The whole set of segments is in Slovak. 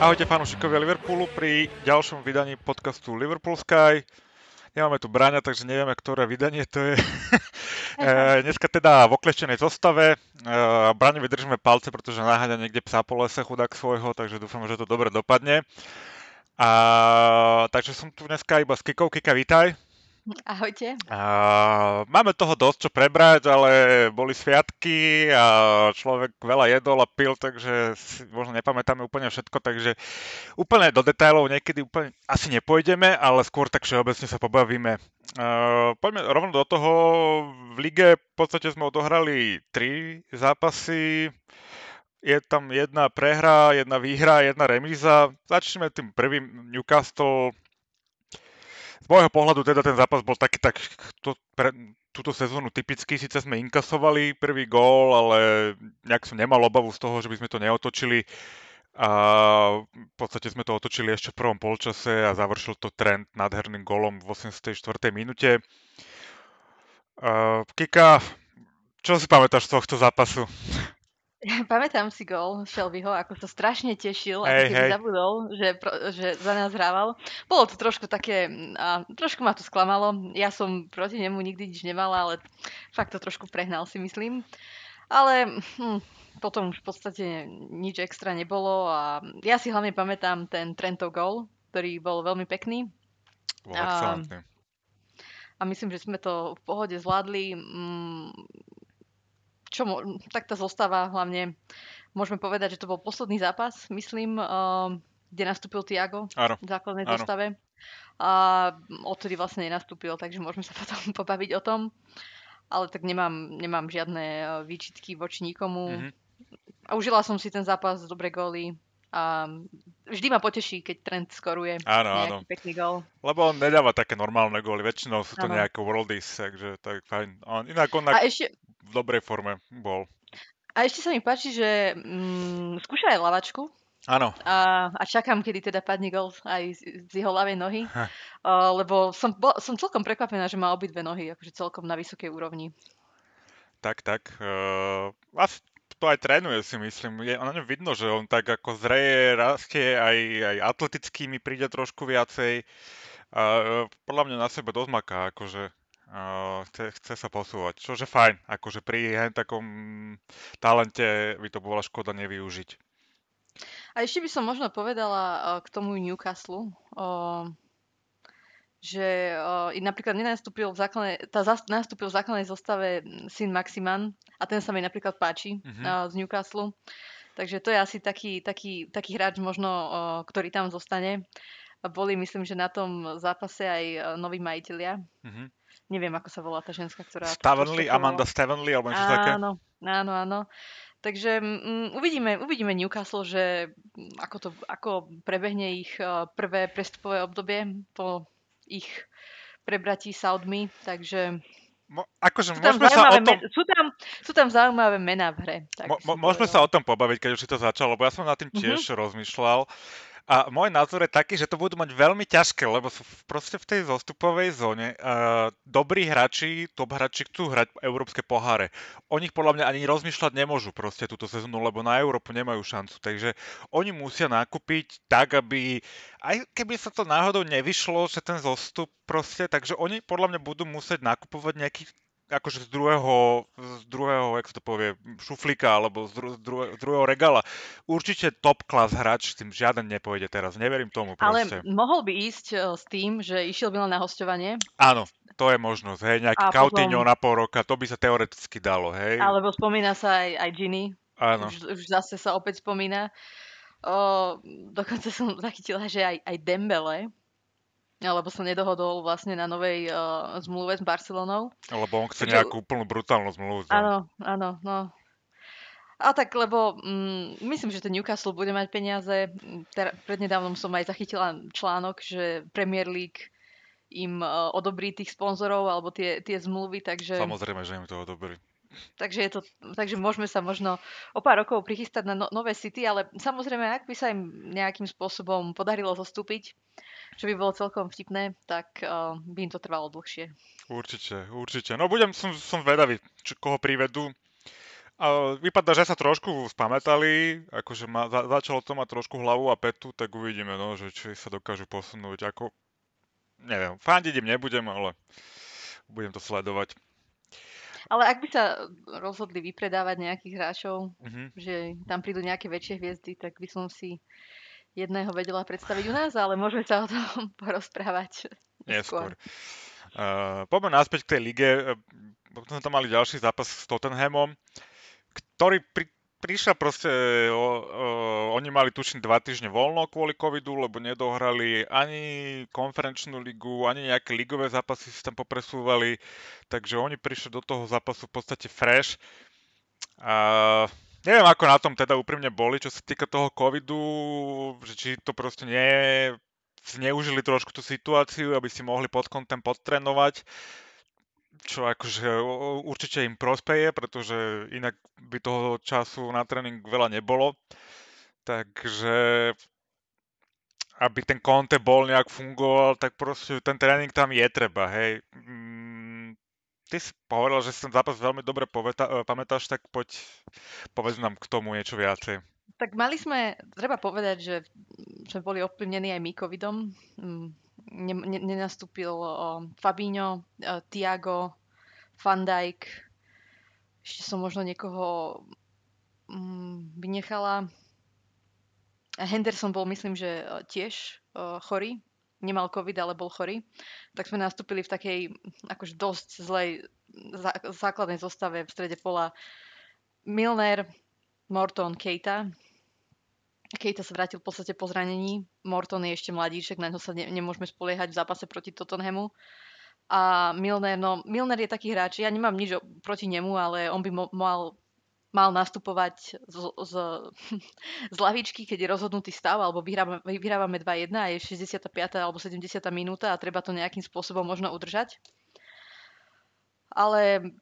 Ahojte fanúšikovia Liverpoolu pri ďalšom vydaní podcastu Liverpool Sky. Nemáme tu Bráňa, takže nevieme, ktoré vydanie to je. e, dneska teda v okleštenej zostave. E, Bráňovi držíme palce, pretože naháňa niekde psa po lese chudák svojho, takže dúfam, že to dobre dopadne. A, takže som tu dneska iba s Kikou. Kika, vítaj. Ahojte. A, máme toho dosť čo prebrať, ale boli sviatky a človek veľa jedol a pil, takže si možno nepamätáme úplne všetko, takže úplne do detailov niekedy úplne asi nepôjdeme, ale skôr tak všeobecne sa pobavíme. Uh, poďme rovno do toho. V lige v podstate sme odohrali tri zápasy. Je tam jedna prehra, jedna výhra, jedna remíza. Začneme tým prvým Newcastle z môjho pohľadu teda ten zápas bol taký tak to, pre túto sezónu typický, síce sme inkasovali prvý gól, ale nejak som nemal obavu z toho, že by sme to neotočili a v podstate sme to otočili ešte v prvom polčase a završil to trend nádherným golom v 84. minúte. Kika, čo si pamätáš z tohto zápasu? Pamätám si gol Shelbyho, ako sa strašne tešil, hey, ako keby hey. zabudol, že, že za nás hrával. Bolo to trošku také, a trošku ma to sklamalo. Ja som proti nemu nikdy nič nemala, ale fakt to trošku prehnal si myslím. Ale hm, potom už v podstate nič extra nebolo a ja si hlavne pamätám ten Trento gol, ktorý bol veľmi pekný. Bol a, a myslím, že sme to v pohode zvládli. Mm, čo tak tá zostáva hlavne, môžeme povedať, že to bol posledný zápas, myslím, uh, kde nastúpil Tiago áno, v základnej áno. zostave. A odtedy vlastne nenastúpil, takže môžeme sa potom pobaviť o tom. Ale tak nemám, nemám žiadne uh, výčitky voči nikomu. Mm-hmm. A užila som si ten zápas, dobré góly. A vždy ma poteší, keď trend skoruje áno, áno. pekný gól. Lebo on nedáva také normálne góly, väčšinou sú to áno. nejaké worldies, takže tak fajn. On, inak on a ešte, v dobrej forme bol. A ešte sa mi páči, že mm, skúša aj lavačku. Áno. A, a čakám, kedy teda padne gol aj z, z jeho ľavej nohy. Uh, lebo som, bo, som celkom prekvapená, že má obidve nohy, akože celkom na vysokej úrovni. Tak, tak. Uh, asi to aj trénuje, si myslím. Je, na ňom vidno, že on tak ako zreje, rastie, aj, aj atletický mi príde trošku viacej. Uh, podľa mňa na sebe dosť maká, akože chce, chce sa posúvať, čo je fajn, akože pri takom talente by to bola škoda nevyužiť. A ešte by som možno povedala k tomu Newcastle, že napríklad nenastúpil v základnej, tá nastúpil v základnej zostave syn Maximan a ten sa mi napríklad páči mm-hmm. z Newcastle. Takže to je asi taký, taký, taký hráč možno, ktorý tam zostane. Boli myslím, že na tom zápase aj noví majiteľia. Mm-hmm neviem, ako sa volá tá ženská, ktorá... Stavenly, Amanda Stavenly, alebo niečo také? Áno, áno, áno. Takže um, uvidíme, uvidíme Newcastle, že ako, to, ako prebehne ich uh, prvé prestupové obdobie po ich prebratí Saudmi, takže Mo, akože sú, tam môžeme sa o tom... Men- sú, tam, sú tam zaujímavé mená v hre. Tak mo, mo, môžeme sa o tom pobaviť, keď už si to začalo, lebo ja som na tým tiež uh-huh. rozmýšľal. A môj názor je taký, že to budú mať veľmi ťažké, lebo sú proste v tej zostupovej zóne. Uh, dobrí hráči, top hráči chcú hrať európske poháre. O nich podľa mňa ani rozmýšľať nemôžu proste túto sezónu, lebo na Európu nemajú šancu. Takže oni musia nakúpiť tak, aby aj keby sa to náhodou nevyšlo, že ten zostup proste, takže oni podľa mňa budú musieť nakupovať nejakých akože z druhého, z druhého, jak sa to povie, šuflíka alebo z, dru, z, druhého, z druhého regala. Určite top class hráč s tým žiaden nepôjde teraz, neverím tomu proste. Ale mohol by ísť e, s tým, že išiel by len na hostovanie? Áno, to je možnosť, hej, nejaký Coutinho potom... na pol roka, to by sa teoreticky dalo, hej. Alebo spomína sa aj, aj Ginny. Áno. Už, už zase sa opäť spomína. O, dokonca som zachytila, že aj, aj Dembele, alebo sa nedohodol vlastne na novej uh, zmluve s Barcelonou. Alebo on chce Čo... nejakú úplnú brutálnu zmluvu. Áno, áno, no. A tak, lebo mm, myslím, že ten Newcastle bude mať peniaze. Ter- prednedávnom som aj zachytila článok, že Premier League im uh, odobrí tých sponzorov alebo tie, tie zmluvy, takže... Samozrejme, že im to odobrí. Takže, je to, takže môžeme sa možno o pár rokov prichystať na no, nové City, ale samozrejme, ak by sa im nejakým spôsobom podarilo zostúpiť, čo by bolo celkom vtipné, tak uh, by im to trvalo dlhšie. Určite, určite. No budem, som, som vedavý, čo, koho privedú. A vypadá, že sa trošku spamätali, akože ma, za, začalo to mať trošku hlavu a petu, tak uvidíme, no, že či sa dokážu posunúť. Ako, neviem, fandiť im nebudem, ale budem to sledovať. Ale ak by sa rozhodli vypredávať nejakých hráčov, mm-hmm. že tam prídu nejaké väčšie hviezdy, tak by som si jedného vedela predstaviť u nás, ale môžeme sa o tom porozprávať neskôr. Uh, poďme naspäť k tej lige. Potom sme tam mali ďalší zápas s Tottenhamom, ktorý pri, prišiel proste, o, o, oni mali tuším dva týždne voľno kvôli covidu, lebo nedohrali ani konferenčnú ligu, ani nejaké ligové zápasy si tam popresúvali, takže oni prišli do toho zápasu v podstate fresh. A neviem, ako na tom teda úprimne boli, čo sa týka toho covidu, že či to proste nie zneužili trošku tú situáciu, aby si mohli pod kontem podtrénovať, čo akože určite im prospeje, pretože inak by toho času na tréning veľa nebolo. Takže aby ten konte bol nejak fungoval, tak proste ten tréning tam je treba, hej. Mm, ty si povedal, že si ten zápas veľmi dobre pamätáš, tak poď, povedz nám k tomu niečo viacej. Tak mali sme, treba povedať, že sme boli ovplyvnení aj my covidom. Mm, ne, ne, nenastúpil Fabinho, uh, Tiago, Van Dijk. Ešte som možno niekoho um, vynechala. Henderson bol, myslím, že uh, tiež chorý. Nemal covid, ale bol chorý. Tak sme nastúpili v takej akože dosť zlej zá, základnej zostave v strede pola. Milner, Morton, Keita Kejta sa vrátil v podstate po zranení. Morton je ešte mladíček, na ňo sa ne, nemôžeme spoliehať v zápase proti Tottenhamu. A Milner, no Milner je taký hráč, ja nemám nič proti nemu, ale on by mo- mal, mal nastupovať z, z, z lavičky, keď je rozhodnutý stav, alebo vyhrávame, vyhrávame 2-1 a je 65. alebo 70. minúta a treba to nejakým spôsobom možno udržať. Ale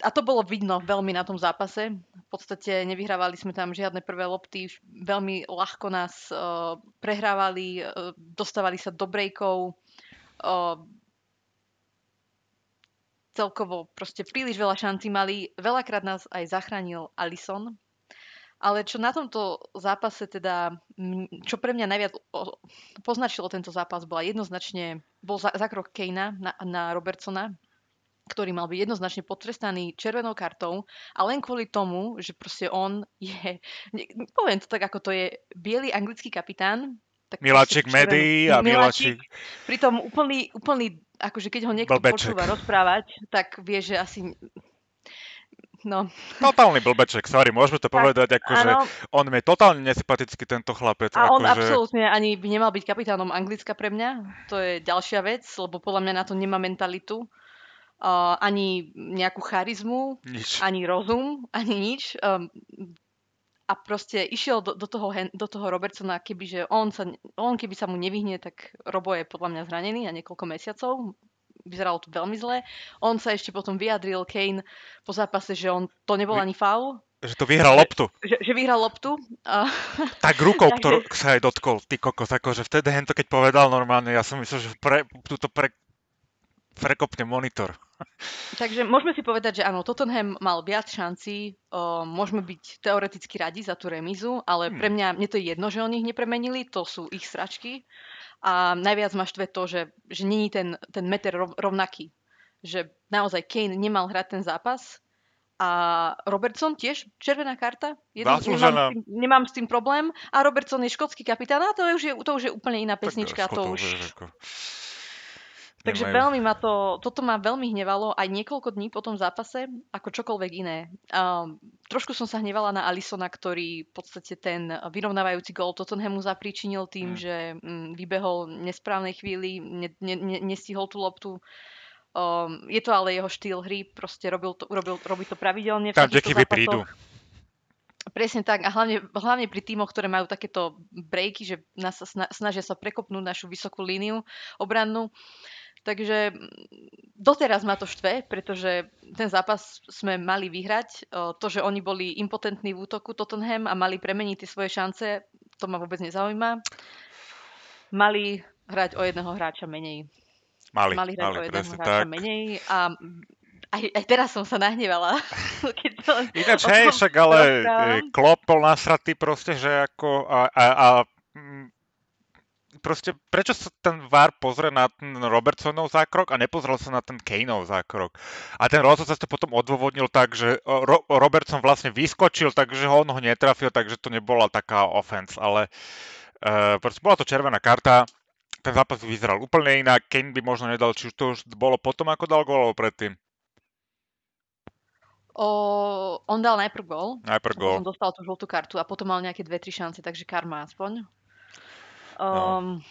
a to bolo vidno veľmi na tom zápase. V podstate nevyhrávali sme tam žiadne prvé lopty, veľmi ľahko nás uh, prehrávali, uh, dostávali sa do brejkov. Uh, celkovo proste príliš veľa šancí mali. Veľakrát nás aj zachránil Alison. Ale čo na tomto zápase teda, čo pre mňa najviac poznačilo tento zápas, bola jednoznačne, bol zakrok Kejna na, na Robertsona, ktorý mal byť jednoznačne potrestaný červenou kartou a len kvôli tomu, že proste on je, poviem to tak, ako to je, biely anglický kapitán. Tak Miláčik médií a Miláčik. Pritom úplný, úplný, akože keď ho niekto blbeček. počúva rozprávať, tak vie, že asi No. Totálny blbeček, sorry, môžeme to tak, povedať, akože on je totálne nesympatický tento chlapec. A on akože... absolútne ani by nemal byť kapitánom Anglicka pre mňa, to je ďalšia vec, lebo podľa mňa na to nemá mentalitu uh, ani nejakú charizmu, nič. ani rozum, ani nič. Um, a proste išiel do, do, toho, do toho Robertsona, kebyže on, sa, on keby sa mu nevyhne, tak Robo je podľa mňa zranený na niekoľko mesiacov. Vyzeralo to veľmi zle. On sa ešte potom vyjadril, Kane, po zápase, že on to nebol ani faul, že to vyhral loptu. Že, že vyhral loptu. A... Tak rukou, ktorú sa aj dotkol, ty kokos, akože vtedy hento keď povedal normálne, ja som myslel, že pre, túto pre, prekopne monitor. Takže môžeme si povedať, že áno, Tottenham mal viac šancí, o, môžeme byť teoreticky radi za tú remizu, ale hmm. pre mňa, mne to je jedno, že oni ich nepremenili, to sú ich sračky. A najviac ma štve to, že, že není ten, ten meter rovnaký. Že naozaj Kane nemal hrať ten zápas a Robertson tiež červená karta. Jedno, nemám, s tým, nemám s tým problém. A Robertson je škótsky kapitán a to, je už je, to už je úplne iná pesnička. to už... Takže nemajú. veľmi ma to, toto ma veľmi hnevalo aj niekoľko dní po tom zápase, ako čokoľvek iné. Um, trošku som sa hnevala na Alisona, ktorý v podstate ten vyrovnávajúci gol Tottenhamu zapríčinil tým, mm. že um, vybehol v nesprávnej chvíli, ne, ne, ne, nestihol tú loptu. Um, je to ale jeho štýl hry, proste robil to, robil, robí to pravidelne. Tam, kde prídu. Presne tak a hlavne, hlavne pri týmoch, ktoré majú takéto breaky, že nás, snažia sa prekopnúť našu vysokú líniu obrannú. Takže mm, doteraz ma to štve, pretože ten zápas sme mali vyhrať. To, že oni boli impotentní v útoku Tottenham a mali premeniť tie svoje šance, to ma vôbec nezaujíma. Mali hrať o jedného hráča menej. Mali, mali hrať mali, o jedného hráča tak. menej a aj, aj teraz som sa nahnevala. Keď to Ináč, hej, však ale Klopp bol nasratý proste, že ako a, a, a proste, prečo sa ten VAR pozrie na ten Robertsonov zákrok a nepozrel sa na ten Kaneov zákrok. A ten rozhodca to potom odôvodnil tak, že Ro- Robertson vlastne vyskočil, takže ho on ho netrafil, takže to nebola taká offense, ale uh, proste bola to červená karta, ten zápas vyzeral úplne inak, Kane by možno nedal, či už to už bolo potom, ako dal gól, alebo predtým. O, on dal najprv gól. Najprv gól. Potom dostal tú žltú kartu a potom mal nejaké dve, tri šance, takže karma aspoň. Um,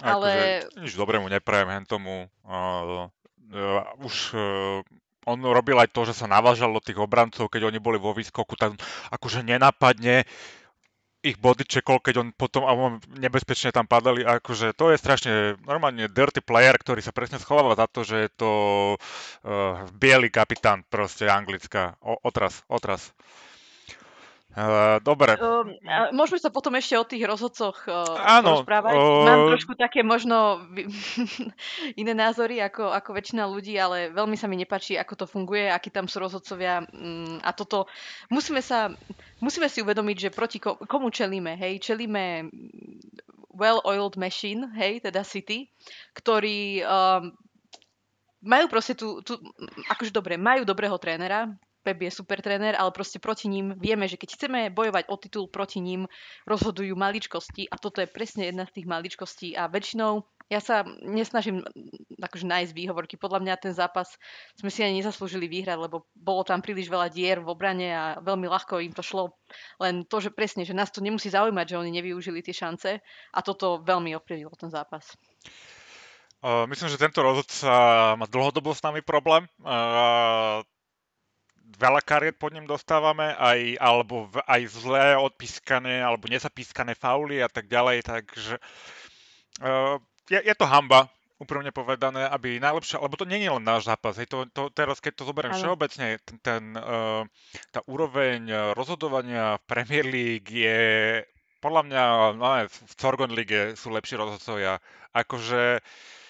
no. Ale... Akože, nič dobré mu neprajem hen tomu. Uh, uh, už uh, on robil aj to, že sa navážal do tých obrancov, keď oni boli vo výskoku, tak akože nenapadne ich body checkol, keď on potom a on nebezpečne tam padali, akože to je strašne normálne dirty player, ktorý sa presne schováva za to, že je to uh, biely kapitán proste anglická. O, otras, otras. Uh, dobre. Uh, môžeme sa potom ešte o tých rozhodcoch uh, Áno, rozprávať. Uh, Mám trošku také možno iné názory ako, ako väčšina ľudí, ale veľmi sa mi nepačí, ako to funguje, akí tam sú rozhodcovia um, a toto musíme sa musíme si uvedomiť, že proti komu čelíme, hej, čelíme well-oiled machine, hej, teda City, ktorí um, majú proste tú, tú, akože dobre, majú dobrého trénera, Pep je super tréner, ale proste proti ním vieme, že keď chceme bojovať o titul proti ním, rozhodujú maličkosti a toto je presne jedna z tých maličkostí a väčšinou ja sa nesnažím akože nájsť výhovorky. Podľa mňa ten zápas sme si ani nezaslúžili vyhrať, lebo bolo tam príliš veľa dier v obrane a veľmi ľahko im to šlo. Len to, že presne, že nás to nemusí zaujímať, že oni nevyužili tie šance a toto veľmi ovplyvnilo ten zápas. Uh, myslím, že tento rozhodca má dlhodobo s nami problém. Uh, veľa kariet pod ním dostávame, aj, alebo v, aj zlé odpískané, alebo nezapískané fauly a tak ďalej, takže uh, je, je to hamba, úprimne povedané, aby najlepšia, lebo to nie je len náš zápas, hej, to, to, teraz keď to zoberiem všeobecne, ten, ten, uh, tá úroveň rozhodovania v Premier League je podľa mňa no, v Thorgon League sú lepší rozhodcovia. Akože uh,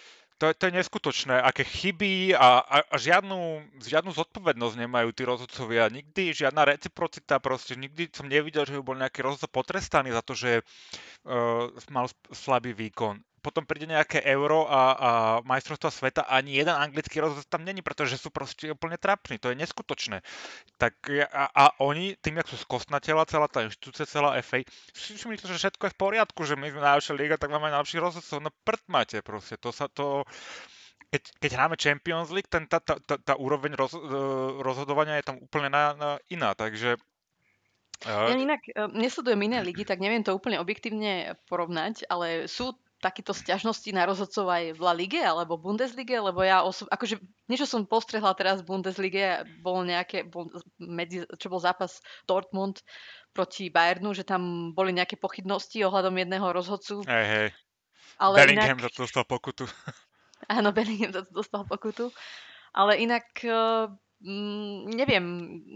to, to je neskutočné, aké chyby a, a, a žiadnu, žiadnu zodpovednosť nemajú tí rozhodcovia. Nikdy žiadna reciprocita, proste nikdy som nevidel, že by bol nejaký rozhodca potrestaný za to, že uh, mal slabý výkon potom príde nejaké euro a, a majstrovstva sveta ani jeden anglický rozhodca tam není, pretože sú proste úplne trapní. To je neskutočné. Tak a, a oni, tým, jak sú skostnatela, celá tá inštitúcia, celá FA, si, myslí, že všetko je v poriadku, že my sme najlepšia liga, tak máme najlepší rozhodcov. No prd máte proste. To sa to keď, keď hráme Champions League, ten, tá, tá, tá, tá úroveň roz, e, rozhodovania je tam úplne na, na iná, takže ja inak e, nesledujem iné ligy, tak neviem to úplne objektívne porovnať, ale sú takéto sťažnosti na rozhodcov aj v La Lige alebo Bundeslige, lebo ja osob, akože niečo som postrehla teraz v Bundeslige, bol nejaké, bol medzi, čo bol zápas Dortmund proti Bayernu, že tam boli nejaké pochybnosti ohľadom jedného rozhodcu. Hej, hej. Ale Bellingham inak... dostal pokutu. Áno, Bellingham dostal pokutu. Ale inak, uh, neviem,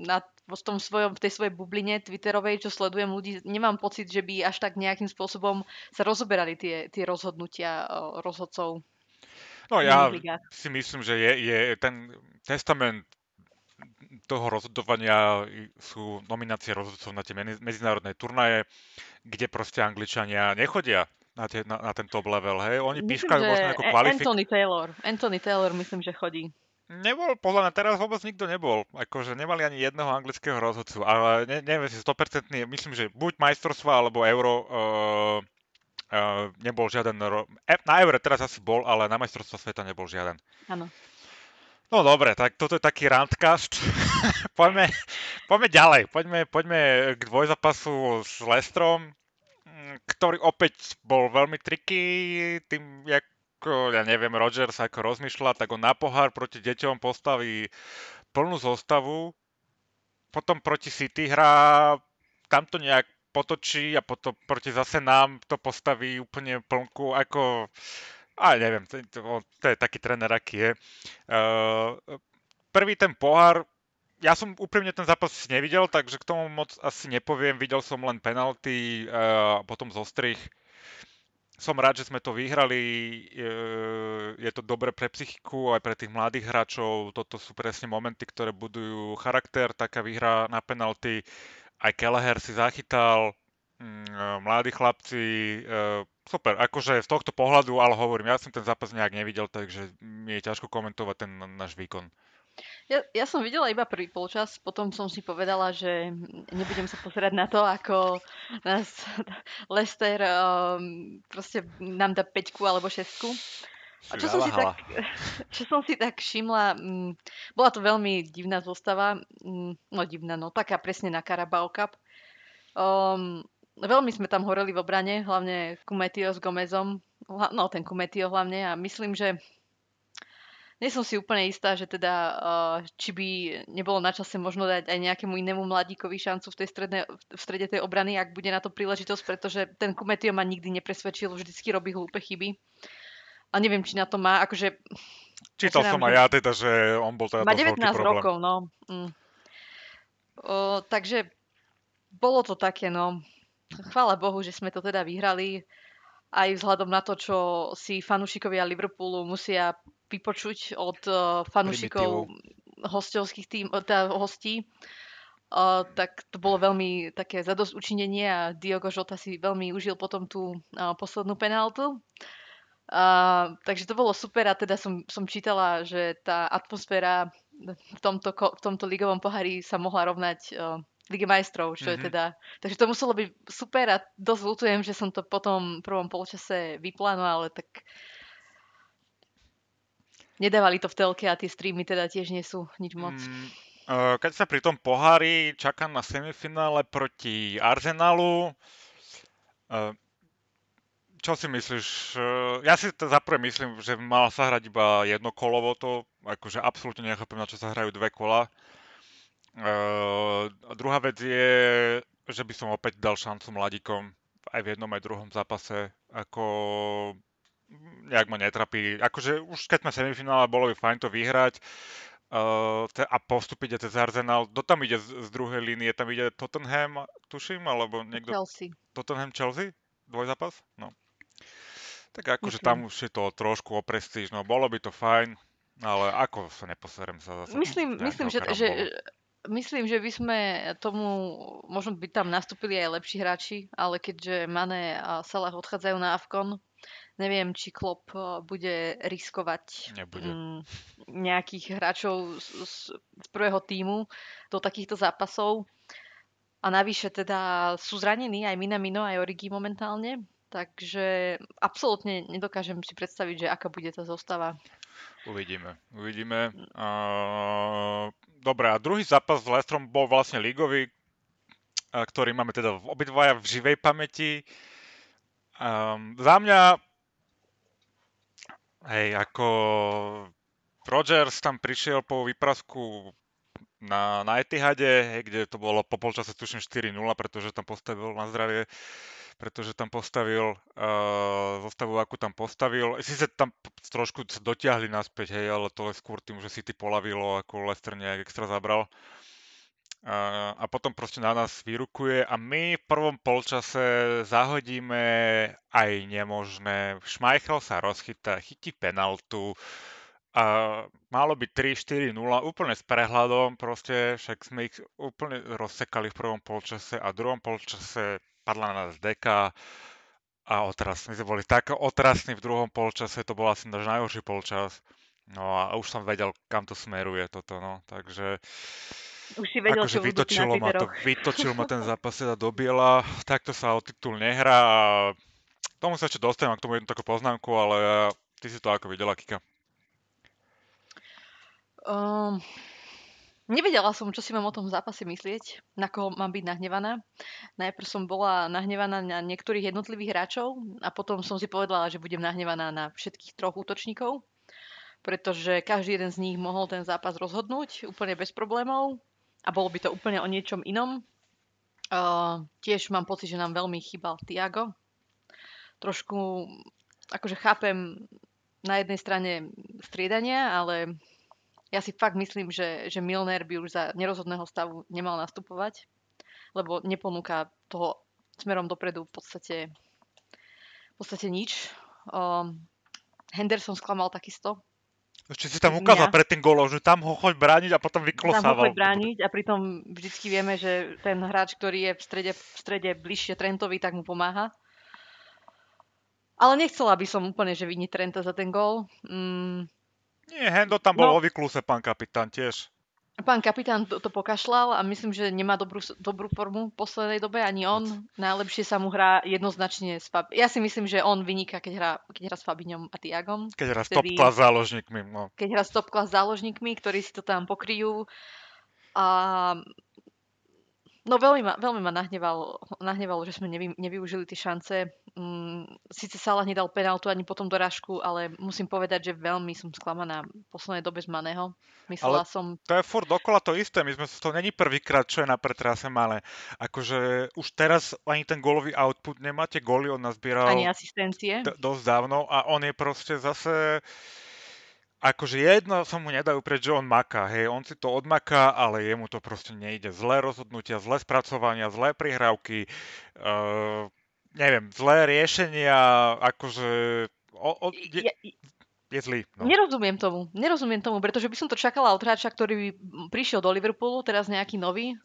na v, tom svojom, v tej svojej bubline Twitterovej, čo sledujem ľudí, nemám pocit, že by až tak nejakým spôsobom sa rozoberali tie, tie rozhodnutia rozhodcov. No ja si myslím, že je, je ten testament toho rozhodovania sú nominácie rozhodcov na tie medzinárodné turnaje, kde proste Angličania nechodia na, tie, na, na ten top level. Hej? Oni píškajú možno ako kvalifikáciu. Anthony Taylor. Anthony Taylor myslím, že chodí. Nebol, podľa mňa teraz vôbec nikto nebol. Akože nemali ani jedného anglického rozhodcu, ale ne, neviem si 100% myslím, že buď majstrovstva alebo euro uh, uh, nebol žiaden, ro- e, na euro teraz asi bol, ale na majstrovstva sveta nebol žiaden. Áno. No dobre, tak toto je taký randcast. poďme, poďme ďalej. Poďme, poďme k dvojzapasu s Lestrom, ktorý opäť bol veľmi triky tým, jak ja neviem, Rogers ako rozmýšľa, tak on na pohár proti deťom postaví plnú zostavu, potom proti City hrá, tam to nejak potočí a potom proti zase nám to postaví úplne plnku, ako, a neviem, to, to je taký tréner, aký je. Uh, prvý ten pohár, ja som úprimne ten zápas nevidel, takže k tomu moc asi nepoviem, videl som len penalty, uh, potom zostrich som rád, že sme to vyhrali. Je to dobre pre psychiku, aj pre tých mladých hráčov. Toto sú presne momenty, ktoré budujú charakter. Taká výhra na penalty. Aj Kelleher si zachytal. Mm, mladí chlapci. Super, akože z tohto pohľadu, ale hovorím, ja som ten zápas nejak nevidel, takže mi je ťažko komentovať ten náš výkon. Ja, ja som videla iba prvý polčas, potom som si povedala, že nebudem sa pozerať na to, ako nás Lester um, proste nám dá peťku alebo šestku. A čo som, si tak, čo som si tak všimla, um, bola to veľmi divná zostava, um, no divná, no taká presne na Carabao Cup. Um, veľmi sme tam horeli v obrane, hlavne Kumetio s Gomezom, no ten Kumetio hlavne a myslím, že nie som si úplne istá, že teda, uh, či by nebolo na čase možno dať aj nejakému inému mladíkovi šancu v tej stredne, v strede tej obrany, ak bude na to príležitosť, pretože ten Kumetio ma nikdy nepresvedčil, vždycky robí hlúpe chyby. A neviem, či na to má, akože... Čítal som aj ja teda, že on bol teda Má 19 rokov, no. Mm. O, takže bolo to také, no. Chvála Bohu, že sme to teda vyhrali aj vzhľadom na to, čo si fanúšikovia Liverpoolu musia vypočuť od uh, fanúšikov hostovských tým, teda hostí. Uh, tak to bolo veľmi také zadosť učinenie a Diogo Jota si veľmi užil potom tú uh, poslednú penáltu. Uh, takže to bolo super a teda som, som čítala, že tá atmosféra v tomto, v tomto ligovom pohári sa mohla rovnať uh, Lige majstrov, čo mm-hmm. je mhm. teda... Takže to muselo byť super a dosť ľutujem, že som to potom v prvom polčase vypla, no ale tak nedávali to v telke a tie streamy teda tiež nie sú nič moc. Mm, keď sa pri tom pohári čakám na semifinále proti Arsenalu, čo si myslíš? Ja si to zaprvé myslím, že mal sa hrať iba jedno kolovo to, akože absolútne nechápem, na čo sa hrajú dve kola. Uh, druhá vec je, že by som opäť dal šancu mladíkom aj v jednom, aj druhom zápase. Ako nejak ma netrapí. Akože už keď sme semifinále, bolo by fajn to vyhrať uh, a postúpiť cez Arsenal. Kto tam ide z, z druhej línie? Tam ide Tottenham, tuším, alebo niekto... Chelsea. Tottenham Chelsea? Dvojzápas? No. Tak akože tam už je to trošku o prestíž, no bolo by to fajn, ale ako sa neposerem sa zase. Myslím, myslím že, že, Myslím, že by sme tomu, možno by tam nastúpili aj lepší hráči, ale keďže Mane a Salah odchádzajú na Avkon, neviem, či Klopp eh, bude riskovať Nebude. Mm, nejakých hráčov z, z, z prvého týmu do takýchto zápasov. A navyše teda sú zranení aj Minamino, aj Origi momentálne, takže absolútne nedokážem si predstaviť, že aká bude tá zostava. Uvidíme, uvidíme. Uh, Dobre, a druhý zápas s Lestrom bol vlastne ligový, ktorý máme teda obidvaja v živej pamäti. Um, za mňa, hej, ako Rogers tam prišiel po výprasku na, na Etihade, hej, kde to bolo po polčase tuším 4-0, pretože tam postavil na zdravie pretože tam postavil uh, zostavu, akú tam postavil. Sice tam trošku dotiahli naspäť, hej, ale to je skôr tým, že si ty polavilo, ako Lester nejak extra zabral. A potom proste na nás vyrukuje a my v prvom polčase zahodíme aj nemožné. Schmeichel sa rozchytá, chytí penaltu. A malo byť 3-4-0, úplne s prehľadom, proste však sme ich úplne rozsekali v prvom polčase a v druhom polčase padla na nás deka a otras. My sme boli tak otrasní v druhom polčase, to bol asi náš najhorší polčas. No a už som vedel, kam to smeruje toto, no. Takže už si vedel, akože vytočilo ma to, vytočil ma ten zápas teda do biela, takto sa o titul nehrá a tomu sa ešte dostanem, k tomu jednu takú poznámku, ale ty si to ako videla, Kika? Um, Nevedela som, čo si mám o tom zápase myslieť, na koho mám byť nahnevaná. Najprv som bola nahnevaná na niektorých jednotlivých hráčov a potom som si povedala, že budem nahnevaná na všetkých troch útočníkov, pretože každý jeden z nich mohol ten zápas rozhodnúť úplne bez problémov a bolo by to úplne o niečom inom. Uh, tiež mám pocit, že nám veľmi chýbal Tiago. Trošku, akože chápem na jednej strane striedania, ale ja si fakt myslím, že, že Milner by už za nerozhodného stavu nemal nastupovať, lebo neponúka toho smerom dopredu v podstate podstate nič. Um, Henderson sklamal takisto. Ešte si tam ukázal pred tým golom, že tam ho choď brániť a potom vyklosával. Tam ho choď brániť a pritom vždycky vieme, že ten hráč, ktorý je v strede, v strede bližšie Trentovi, tak mu pomáha. Ale nechcela by som úplne, že vyniť Trenta za ten gól. Mm. Nie, Hendo tam bol no, vo vykluse, pán kapitán, tiež. Pán kapitán to, to pokašľal a myslím, že nemá dobrú, dobrú formu v poslednej dobe, ani on. Najlepšie sa mu hrá jednoznačne s Fab... Ja si myslím, že on vyniká, keď hrá, keď hrá s Fabiňom a Tiagom. Keď hrá s top class záložníkmi. No. Keď hrá s top class záložníkmi, ktorí si to tam pokryjú. A No veľmi ma, veľmi ma nahneval, nahnevalo, že sme nevy, nevyužili tie šance. Mm, Sice Salah nedal penáltu ani potom dorážku, ale musím povedať, že veľmi som sklamaná v poslednej dobe z Maného. Myslela ale som... to je furt dokola to isté. My sme, to není prvýkrát, čo je na pretrase malé. Akože už teraz ani ten gólový output nemáte góly, on nazbieral... Ani asistencie. D- dosť dávno a on je proste zase akože jedno sa mu nedajú preč, že on maká, hej, on si to odmaká, ale jemu to proste nejde. Zlé rozhodnutia, zlé spracovania, zlé prihrávky, uh, neviem, zlé riešenia, akože... O, o, je, je zlý. No. Nerozumiem tomu, nerozumiem tomu, pretože by som to čakala od hráča, ktorý by prišiel do Liverpoolu, teraz nejaký nový,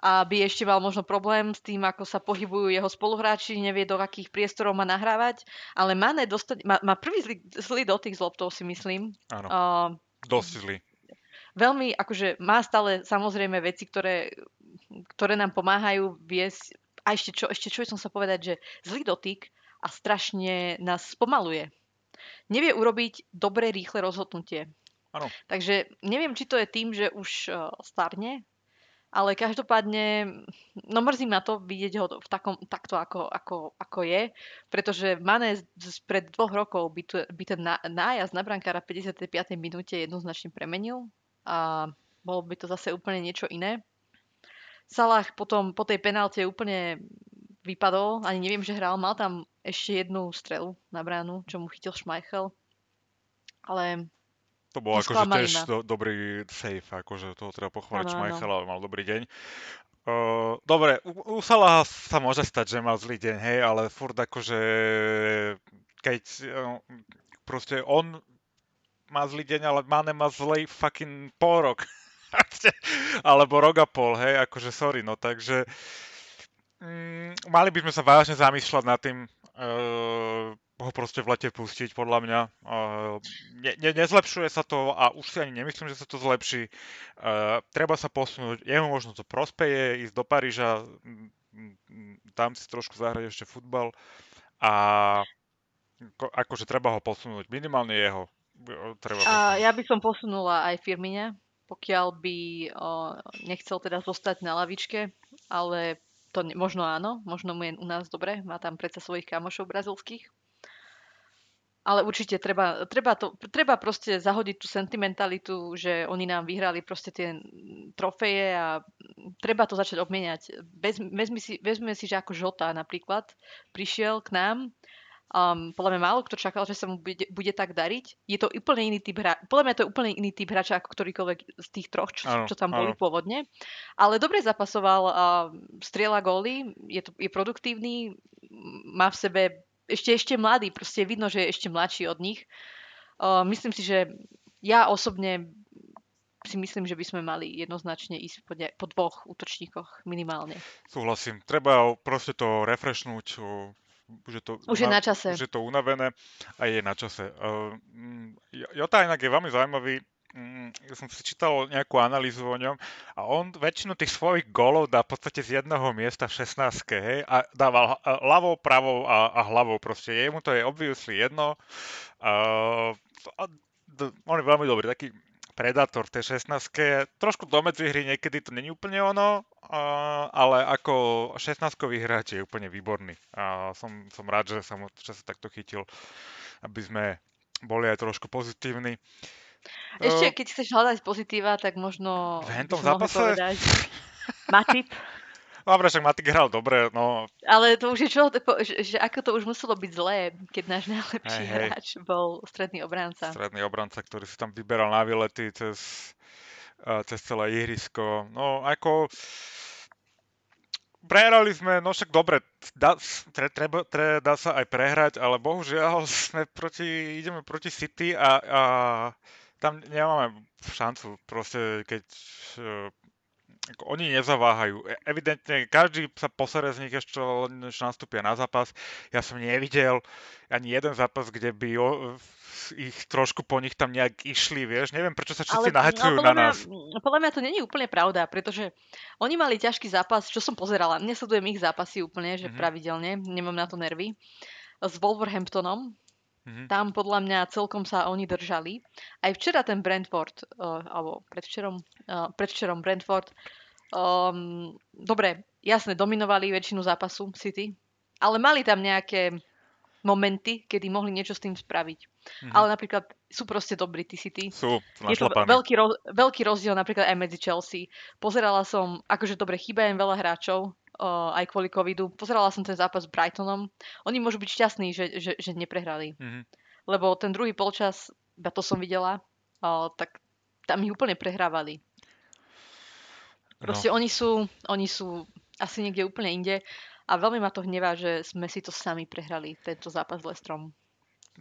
aby ešte mal možno problém s tým, ako sa pohybujú jeho spoluhráči, nevie do akých priestorov má nahrávať, ale Mane dostať, má, má prvý zlý, zlý dotyk z loptou, si myslím. Áno, uh, dosť zlý. Veľmi, akože má stále samozrejme veci, ktoré, ktoré nám pomáhajú viesť, a ešte čo, ešte čo som sa povedať, že zlý dotyk a strašne nás spomaluje. Nevie urobiť dobré, rýchle rozhodnutie. Ano. Takže neviem, či to je tým, že už starne, ale každopádne, no mrzí ma to vidieť ho v takom, takto, ako, ako, ako je, pretože Mane pred dvoch rokov by, tu, by ten nájazd na brankára v 55. minúte jednoznačne premenil a bolo by to zase úplne niečo iné. Salah potom po tej penálte úplne vypadol, ani neviem, že hral, mal tam ešte jednu strelu na bránu, čo mu chytil Schmeichel, ale to bol akože tiež do, dobrý save, akože toho treba pochváliť Schmeichela, mal dobrý deň. Uh, dobre, u, u Salaha sa môže stať, že mal zlý deň, hej, ale furt akože keď uh, proste on má zlý deň, ale Mane má zlý fucking pol rok. Alebo rok a pol, hej, akože sorry, no takže mm, mali by sme sa vážne zamýšľať nad tým, uh, ho proste v lete pustiť, podľa mňa. Ne, ne, nezlepšuje sa to a už si ani nemyslím, že sa to zlepší. Uh, treba sa posunúť, jemu možno to prospeje, ísť do Paríža, tam si trošku zahrať ešte futbal a ko, akože treba ho posunúť, minimálne jeho. Treba a ja by som posunula aj Firmine, pokiaľ by o, nechcel teda zostať na lavičke, ale to ne, možno áno, možno mu je u nás dobre, má tam predsa svojich kamošov brazilských. Ale určite treba, treba, to, treba proste zahodiť tú sentimentalitu, že oni nám vyhrali proste tie trofeje a treba to začať obmieniať. si, vezme si, že ako Žota napríklad prišiel k nám, um, podľa mňa málo kto čakal, že sa mu bude, bude tak dariť. Je to úplne iný typ hra, podľa mňa to je úplne iný typ hráča ako ktorýkoľvek z tých troch, čo, ano, čo tam boli ano. pôvodne. Ale dobre zapasoval, uh, strieľa góly, je, to, je produktívny, má v sebe ešte, ešte mladý, proste vidno, že je ešte mladší od nich. Uh, myslím si, že ja osobne si myslím, že by sme mali jednoznačne ísť po, ne, po dvoch útočníkoch minimálne. Súhlasím. Treba proste to refreshnúť. Už je to, už je na čase. Už je to unavené a je na čase. Uh, Jota inak je veľmi zaujímavý ja som si čítal nejakú analýzu o ňom a on väčšinu tých svojich golov dá v podstate z jedného miesta v 16 hej, a dával ľavou, pravou a, a hlavou proste. Jemu to je obviously jedno. Uh, on je veľmi dobrý, taký predátor v tej 16 Trošku do hry niekedy to není úplne ono, uh, ale ako 16 hráč je úplne výborný. A som, som rád, že sa mu čase takto chytil, aby sme boli aj trošku pozitívni. Ešte, keď chceš hľadať pozitíva, tak možno... V hentom zápase? Povedať. Matip. Dobre, však Matik hral dobre, no. Ale to už je čo, že, že ako to už muselo byť zlé, keď náš najlepší hey, hráč bol stredný obranca. Stredný obranca, ktorý si tam vyberal na výlety cez, cez celé ihrisko. No, ako prehrali sme, no však dobre, dá, tre, treba, tre, dá sa aj prehrať, ale bohužiaľ sme proti, ideme proti City a, a tam nemáme šancu, proste keď ako oni nezaváhajú. E, evidentne každý sa posere z nich ešte než nastúpia na zápas. Ja som nevidel ani jeden zápas, kde by o, ich trošku po nich tam nejak išli, vieš. Neviem, prečo sa všetci nahecujú no, na nás. Mňa, podľa mňa to není úplne pravda, pretože oni mali ťažký zápas, čo som pozerala. Nesledujem ich zápasy úplne, že mm-hmm. pravidelne, nemám na to nervy. S Wolverhamptonom, Mm-hmm. Tam podľa mňa celkom sa oni držali. Aj včera ten Brentford, uh, alebo predvčerom, uh, predvčerom Brentford, um, dobre, jasne, dominovali väčšinu zápasu City, ale mali tam nejaké momenty, kedy mohli niečo s tým spraviť. Mm-hmm. Ale napríklad sú proste dobrí tí City. Sú, Je to veľký, roz, veľký rozdiel napríklad aj medzi Chelsea. Pozerala som, akože dobre, chýba im veľa hráčov, uh, aj kvôli covidu. Pozerala som ten zápas s Brightonom. Oni môžu byť šťastní, že, že, že neprehrali. Mm-hmm. Lebo ten druhý polčas, ja to som videla, uh, tak tam ich úplne prehrávali. Proste no. oni sú, oni sú asi niekde úplne inde a veľmi ma to hnevá, že sme si to sami prehrali, tento zápas s Lestrom.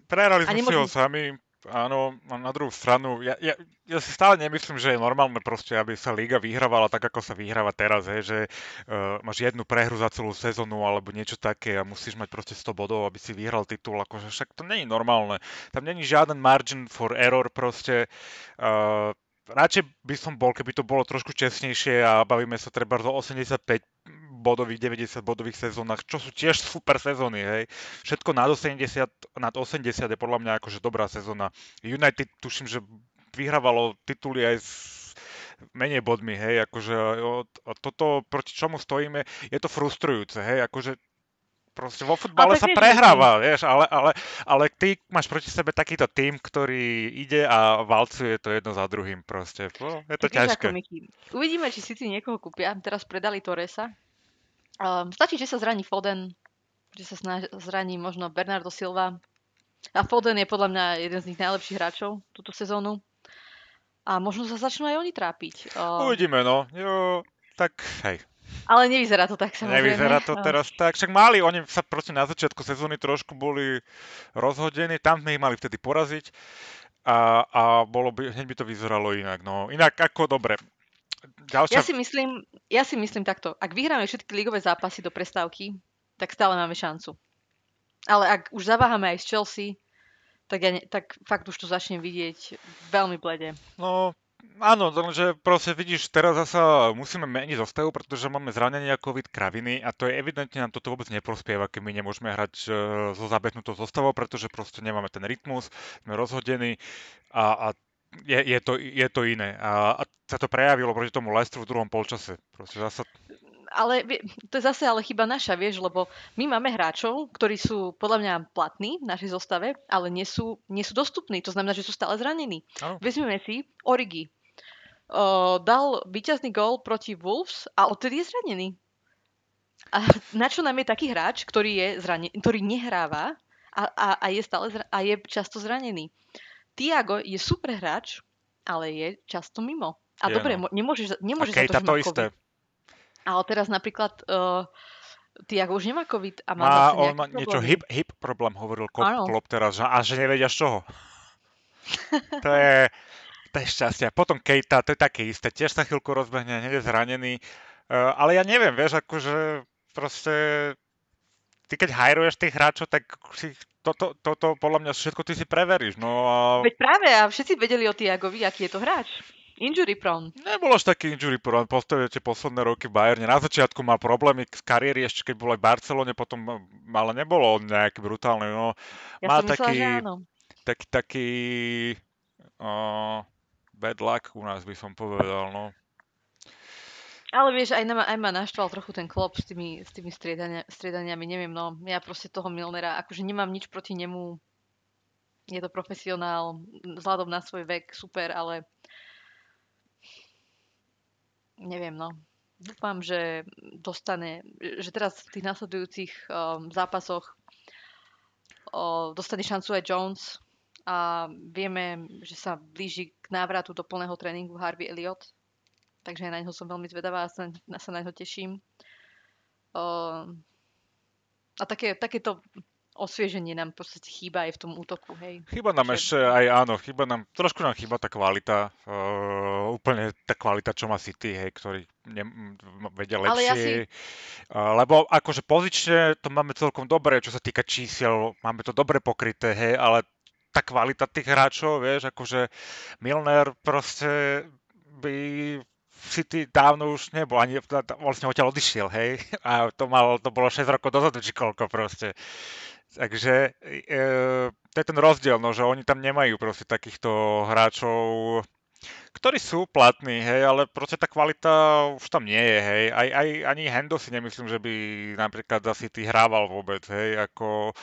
Prehrali sme nemôžem... si ho sami, áno, na druhú stranu, ja, ja, ja si stále nemyslím, že je normálne proste, aby sa liga vyhrávala tak, ako sa vyhráva teraz, he, že uh, máš jednu prehru za celú sezónu alebo niečo také a musíš mať proste 100 bodov, aby si vyhral titul, akože však to je normálne. Tam není žiaden margin for error proste. Uh, radšej by som bol, keby to bolo trošku čestnejšie a bavíme sa treba o 85 bodových, 90 bodových sezónach, čo sú tiež super sezóny, hej. Všetko nad 80, nad 80 je podľa mňa akože dobrá sezóna. United tuším, že vyhrávalo tituly aj s menej bodmi, hej, akože toto, proti čomu stojíme, je to frustrujúce, hej, akože Proste vo futbale sa prehráva, vieš, ale, ale, ale ty máš proti sebe takýto tým, ktorý ide a valcuje to jedno za druhým proste. No, je to ťažké. Uvidíme, či si si niekoho kúpia. Teraz predali Torresa. Um, stačí, že sa zraní Foden, že sa zraní možno Bernardo Silva. A Foden je podľa mňa jeden z nich najlepších hráčov túto sezónu. A možno sa začnú aj oni trápiť. Um, Uvidíme, no. Jo, tak hej, ale nevyzerá to tak samozrejme. Nevyzerá to teraz tak. Však mali, oni sa proste na začiatku sezóny trošku boli rozhodení, tam sme ich mali vtedy poraziť a, a bolo by, hneď by to vyzeralo inak. No, inak ako dobre. Ďalšia... Ja, si myslím, ja si myslím takto. Ak vyhráme všetky ligové zápasy do prestávky, tak stále máme šancu. Ale ak už zaváhame aj z Chelsea, tak, ja ne, tak fakt už to začnem vidieť veľmi blede. No, Áno, že proste vidíš, teraz zasa musíme meniť zostavu, pretože máme zranenia COVID kraviny a to je evidentne nám toto vôbec neprospieva, keď my nemôžeme hrať e, so zabehnutou zostavou, pretože proste nemáme ten rytmus, sme rozhodení a, a je, je, to, je to iné. A, a sa to prejavilo proti tomu Leicesteru v druhom polčase. Proste zasa ale to je zase ale chyba naša, vieš, lebo my máme hráčov, ktorí sú podľa mňa platní v našej zostave, ale nie sú, nie sú dostupní. To znamená, že sú stále zranení. Oh. Vezmeme si Origi uh, dal víťazný gól proti Wolves a odtedy je zranený. A na čo nám je taký hráč, ktorý, je zranený, ktorý nehráva a, a, a, je stále zra- a je často zranený? Tiago je super hráč, ale je často mimo. A je, dobre, no. nemôžeš, nemôžeš okay, za to, že má COVID. Ale teraz napríklad uh, Tiago už nemá COVID a má, má zase on má niečo hip, hip problém, hovoril Klopp teraz, a že nevedia z čoho. to je, to je šťastie. A potom Kejta, to je také isté, tiež sa chvíľku rozbehne, hneď je zranený. Uh, ale ja neviem, vieš, akože proste ty keď hajruješ tých hráčov, tak si toto, to, to, podľa mňa všetko ty si preveríš. No a... Veď práve, a všetci vedeli o Tiagovi, aký je to hráč. Injury prone. Nebol až taký injury prone, postavujete posledné roky v Bayerne. Na začiatku mal problémy z kariéry, ešte keď bol aj v Barcelone, potom ale nebolo nejaký brutálny. No, ja má som taký, myslela, že áno. taký, taký uh, bad luck u nás by som povedal, no. Ale vieš, aj, na, aj ma naštval trochu ten klop s tými, s tými striedania, striedaniami, neviem, no, ja proste toho Milnera, akože nemám nič proti nemu, je to profesionál, vzhľadom na svoj vek, super, ale neviem, no. Dúfam, že dostane, že teraz v tých nasledujúcich um, zápasoch uh, dostane šancu aj Jones, a vieme, že sa blíži k návratu do plného tréningu Harvey Elliot, takže na neho som veľmi zvedavá a sa, sa na neho teším. Uh, a také, takéto osvieženie nám v podstate chýba aj v tom útoku, hej. Chýba nám ešte aj, áno, chýba nám, trošku nám chýba tá kvalita, uh, úplne tá kvalita, čo má City, hej, ktorí ne, vedia lepšie. Ale ja si... uh, lebo akože pozične to máme celkom dobre, čo sa týka čísiel, máme to dobre pokryté, hej, ale tá kvalita tých hráčov, vieš, akože Milner proste by City dávno už nebol, ani vlastne odtiaľ odišiel, hej, a to, mal, to bolo 6 rokov dozadu, či koľko proste. Takže e, to je ten rozdiel, no, že oni tam nemajú proste takýchto hráčov, ktorí sú platní, hej, ale proste tá kvalita už tam nie je, hej. Aj, aj ani Hendo si nemyslím, že by napríklad za City hrával vôbec, hej, ako e,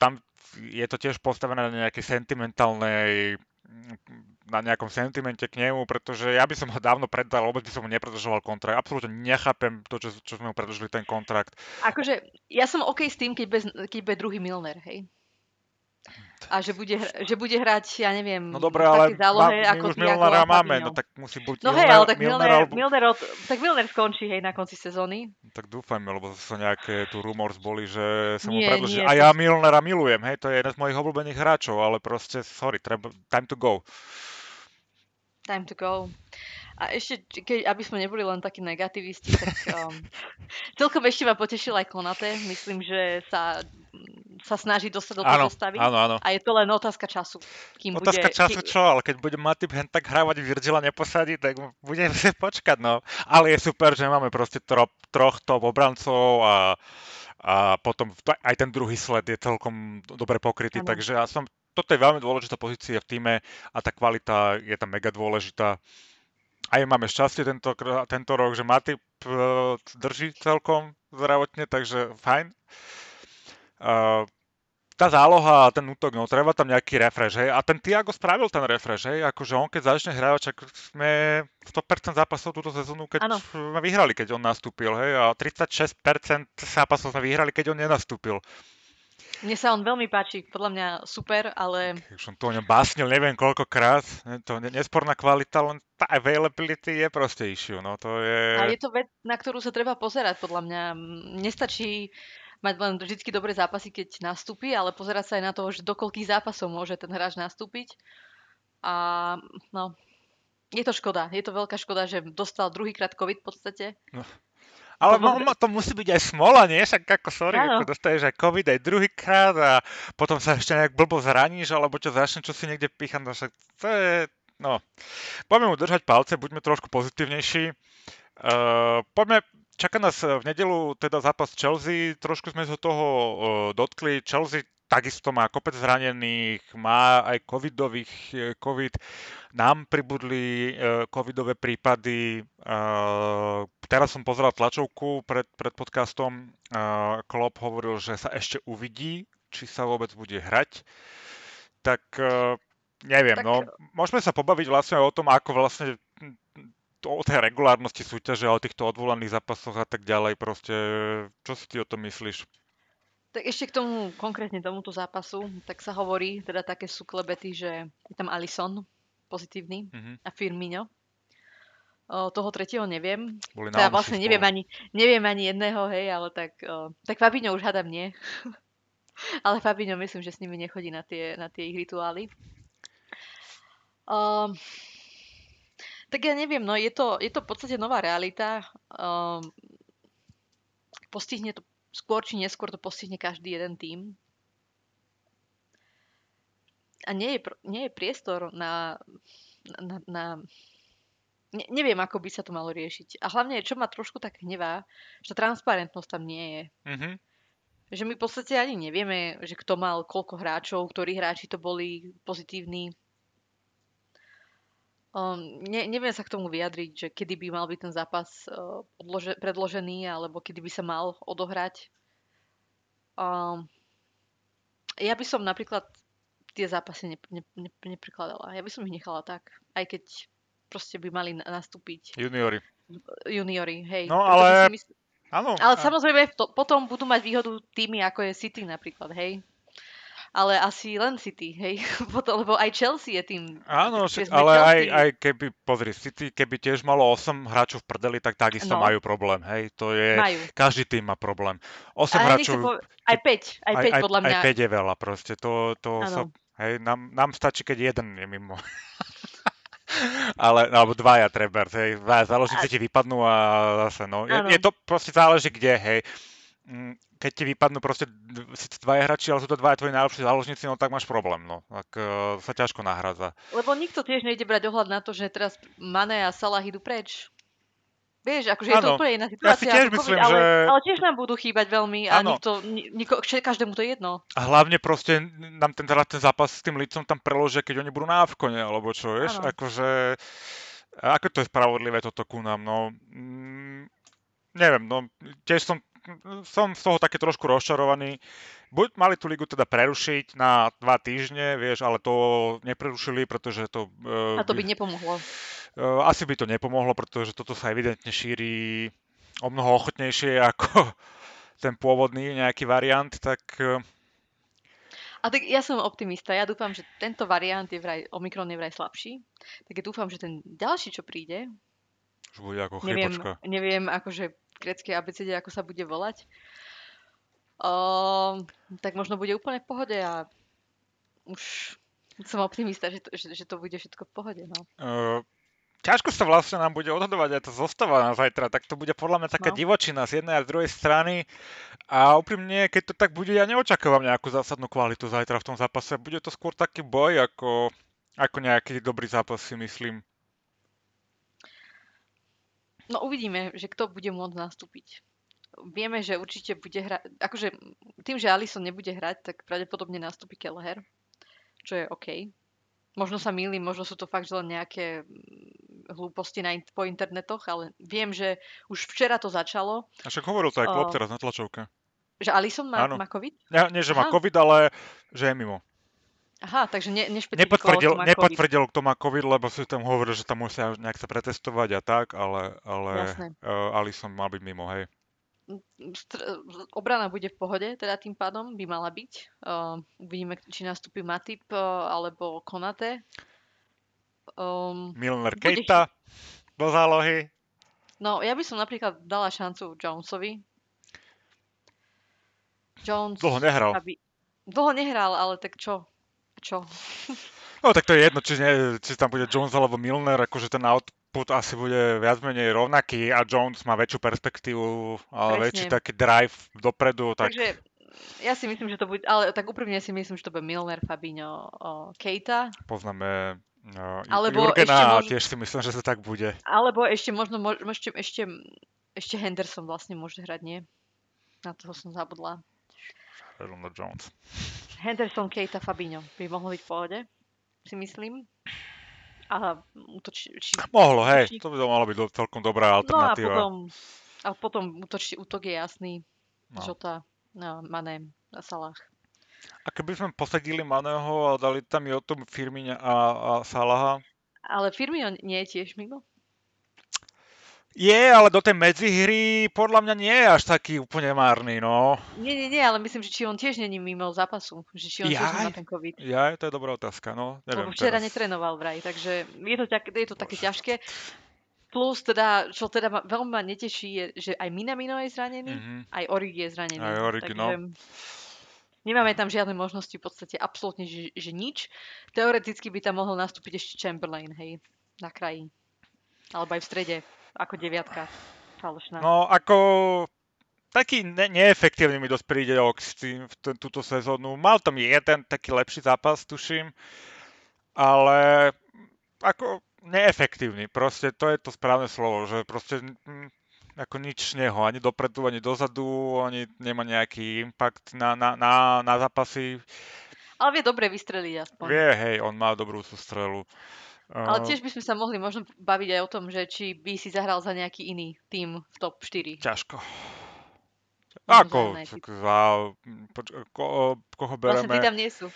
tam je to tiež postavené na nejakej sentimentálnej na nejakom sentimente k nemu, pretože ja by som ho dávno predal, vôbec by som ho nepredržoval kontrakt. Absolútne nechápem to, čo, čo sme mu predržili ten kontrakt. Akože ja som OK s tým, keď, bez, keď bude druhý Milner, hej. A že bude, že bude hrať, ja neviem, no dobré, ale zálohe, má, ako už Milnera máme, no tak musí buď No hej, ale tak Milner, Milner, alebo... Milner, od, tak Milner skončí hej na konci sezóny. Tak dúfajme, lebo sa nejaké tu rumors boli, že sa mu predlží. A ja Milnera milujem, hej, to je jeden z mojich obľúbených hráčov, ale proste, sorry, treba, time to go. Time to go. A ešte, keď, aby sme neboli len takí negativisti, tak um, celkom ešte ma potešil aj Konate. Myslím, že sa sa snaží dostať do tej postavy. Áno, áno. A je to len otázka času. Kým otázka bude, času kým... čo, ale keď bude Matip hen tak hrávať Virgila neposadí, tak budeme si počkať, no. Ale je super, že máme proste tro, troch top obrancov a, a potom aj ten druhý sled je celkom dobre pokrytý, ano. takže ja som, toto je veľmi dôležitá pozícia v týme a tá kvalita je tam mega dôležitá. Aj máme šťastie tento, tento rok, že Matip uh, drží celkom zdravotne, takže fajn. Uh, tá záloha a ten útok, no treba tam nejaký refresh, hej. A ten Tiago spravil ten refresh, hej, akože on keď začne hrávať, čak sme 100% zápasov túto sezónu, keď ano. sme vyhrali, keď on nastúpil, hej, a 36% zápasov sme vyhrali, keď on nenastúpil. Mne sa on veľmi páči, podľa mňa super, ale... Už som to o ňom básnil neviem koľkokrát, to nesporná kvalita, len tá availability je proste issue, no to je... A je to vec, na ktorú sa treba pozerať, podľa mňa. Nestačí mať len vždy dobré zápasy, keď nastúpi, ale pozerať sa aj na to, že do koľkých zápasov môže ten hráč nastúpiť. A no, je to škoda. Je to veľká škoda, že dostal druhýkrát COVID v podstate. No. Ale to, to musí byť aj smola, nie? Však ako, sorry, ako dostaneš aj COVID aj druhýkrát a potom sa ešte nejak blbo zraníš, alebo čo začne, čo si niekde píchať, no však to je, no. Poďme mu držať palce, buďme trošku pozitívnejší. Uh, poďme Čaká nás v nedelu teda zápas Chelsea, trošku sme sa toho uh, dotkli. Chelsea takisto má kopec zranených, má aj covidových, eh, covid. Nám pribudli uh, covidové prípady. Uh, teraz som pozeral tlačovku pred, pred podcastom. Klopp hovoril, že sa ešte uvidí, či sa vôbec bude hrať. Tak neviem, tak... no môžeme sa pobaviť vlastne o tom, ako vlastne o tej regulárnosti súťaže, o týchto odvolaných zápasoch a tak ďalej. Proste, čo si ty o tom myslíš? Tak ešte k tomu, konkrétne tomuto zápasu, tak sa hovorí, teda také sú klebety, že je tam Alison pozitívny mm-hmm. a Firmino. O, toho tretieho neviem. Boli teda vlastne neviem ani, neviem ani jedného, hej, ale tak, o, tak Fabinho už hádam nie. ale Fabinho myslím, že s nimi nechodí na tie, na tie ich rituály. O, tak ja neviem, no je to, je to v podstate nová realita. Um, postihne to, skôr či neskôr to postihne každý jeden tým. A nie je, nie je priestor na, na, na ne, neviem, ako by sa to malo riešiť. A hlavne, čo ma trošku tak hnevá, že transparentnosť tam nie je. Mm-hmm. Že my v podstate ani nevieme, že kto mal koľko hráčov, ktorí hráči to boli pozitívni. Um, ne, neviem sa k tomu vyjadriť, že kedy by mal byť ten zápas uh, podlože, predložený, alebo kedy by sa mal odohrať. Um, ja by som napríklad tie zápasy ne, ne, ne, neprikladala. Ja by som ich nechala tak. Aj keď proste by mali nastúpiť. Juniori. Juniori, hej. No ale... Mysl... Áno. Ale samozrejme to, potom budú mať výhodu týmy, ako je City napríklad, hej. Ale asi len City, hej, lebo aj Chelsea je tým. Áno, ale aj, aj keby, pozri, City, keby tiež malo 8 hráčov v prdeli, tak takisto no. majú problém, hej, to je, majú. každý tým má problém. 8 aj hráčov... Po, aj 5, aj 5 aj, podľa mňa. Aj 5 je veľa proste, to, to sa, hej, nám, nám stačí, keď jeden je mimo. ale, alebo dvaja treba, hej, dvaja záložníci ti vypadnú a zase, no, je, je to proste záleží kde, hej keď ti vypadnú proste síce dvaja hráči, ale sú to dvaja tvoji najlepší záložníci, no tak máš problém, no. Tak uh, sa ťažko nahrádza. Lebo nikto tiež nejde brať ohľad na to, že teraz Mane a Salah idú preč. Vieš, akože ano. je to úplne iná situácia. Ja si tiež myslím, COVID, ale, že... ale tiež nám budú chýbať veľmi a ano. nikto, niko, každému to je jedno. A hlavne proste nám ten, teda ten zápas s tým licom tam preložia, keď oni budú na Avkone, alebo čo, vieš? Ano. Akože... Ako to je spravodlivé toto ku nám, no... Mm, neviem, no tiež som som z toho také trošku rozčarovaný. Buď mali tú ligu teda prerušiť na dva týždne, vieš, ale to neprerušili, pretože to... Uh, A to by nepomohlo. Uh, asi by to nepomohlo, pretože toto sa evidentne šíri o mnoho ochotnejšie ako ten pôvodný nejaký variant, tak... Uh, a tak ja som optimista. Ja dúfam, že tento variant je vraj, Omikron je vraj slabší. Tak ja dúfam, že ten ďalší, čo príde, už bude ako neviem, neviem, akože greckej abecede, ako sa bude volať, uh, tak možno bude úplne v pohode a už som optimista, že to, že, že to bude všetko v pohode. No. Uh, ťažko sa vlastne nám bude odhadovať aj to zostáva na zajtra, tak to bude podľa mňa taká no. divočina z jednej a z druhej strany. A úprimne, keď to tak bude, ja neočakávam nejakú zásadnú kvalitu zajtra v tom zápase. Bude to skôr taký boj, ako, ako nejaký dobrý zápas, si myslím. No uvidíme, že kto bude môcť nastúpiť. Vieme, že určite bude hrať, akože tým, že Alison nebude hrať, tak pravdepodobne nastúpi Kelleher, čo je OK. Možno sa mýlim, možno sú to fakt len nejaké mm, hlúposti na, po internetoch, ale viem, že už včera to začalo. A však hovoril to aj Klopp teraz na tlačovke. Že Alison má, má COVID? Nie, nie, že má Aha. COVID, ale že je mimo. Aha, takže ne, nepotvrdil, kto má nepotvrdil, kto má COVID, lebo si tam hovoril, že tam musia nejak sa pretestovať a tak, ale, ale uh, Alison mal byť mimo, hej. Obrana bude v pohode, teda tým pádom by mala byť. Uh, uvidíme, či nastúpi Matip uh, alebo Konate. Um, Milner Keita do zálohy. No, ja by som napríklad dala šancu Jonesovi. Jones... Dlho nehral. Aby... Dlho nehral, ale tak čo? Čo? No tak to je jedno, či, nie, či tam bude Jones alebo Milner, akože ten output asi bude viac menej rovnaký a Jones má väčšiu perspektívu, ale Presne. väčší taký drive dopredu. Tak... Takže ja si myslím, že to bude, ale tak úprimne si myslím, že to bude Milner, Fabinho, o, Keita. Poznáme no, alebo Jurgena možno, tiež si myslím, že to tak bude. Alebo ešte možno, možno ešte, ešte, ešte Henderson vlastne môže hrať, nie? Na toho som zabudla. Jones. Henderson, Keita, Fabinho by mohlo byť v pohode, si myslím. A útoč... Či, Mohlo, hej, to by to malo byť do, celkom dobrá alternatíva. No a potom, a potom útoč, útok je jasný. No. Žota, no, Mané a Salah. A keby sme posadili Maného a dali tam tom Firmina a, a Salaha? Ale Firmino nie je tiež mimo? Je, ale do tej medzihry podľa mňa nie je až taký úplne márny, no. Nie, nie, nie, ale myslím, že či on tiež není mimo zápasu. Že či on Jaj? tiež má ten COVID. Ja, to je dobrá otázka, no. Neviem Lebo včera teraz. netrenoval vraj, takže je to, je to také ťažké. Plus teda, čo teda ma, veľmi ma neteší, je, že aj Minamino je zranený, mm-hmm. aj Origi je zranený. Aj Origi, takže, no. Nemáme tam žiadne možnosti, v podstate absolútne, že, že nič. Teoreticky by tam mohol nastúpiť ešte Chamberlain, hej, na kraji. Alebo aj v strede ako deviatka falošná. No, ako taký ne- neefektívny mi dosť príde Ox v t- túto sezónu. Mal tam jeden taký lepší zápas, tuším, ale ako neefektívny. Proste to je to správne slovo, že proste m, ako nič neho, ani dopredu, ani dozadu, ani nemá nejaký impact na, na, na, na zápasy. Ale vie dobre vystreliť aspoň. Vie, hej, on má dobrú sú strelu. Ale tiež by sme sa mohli možno baviť aj o tom, že či by si zahral za nejaký iný tým v top 4. Ťažko. Ako? Za, poč, ko, koho bereme? Vlastne tam nie sú.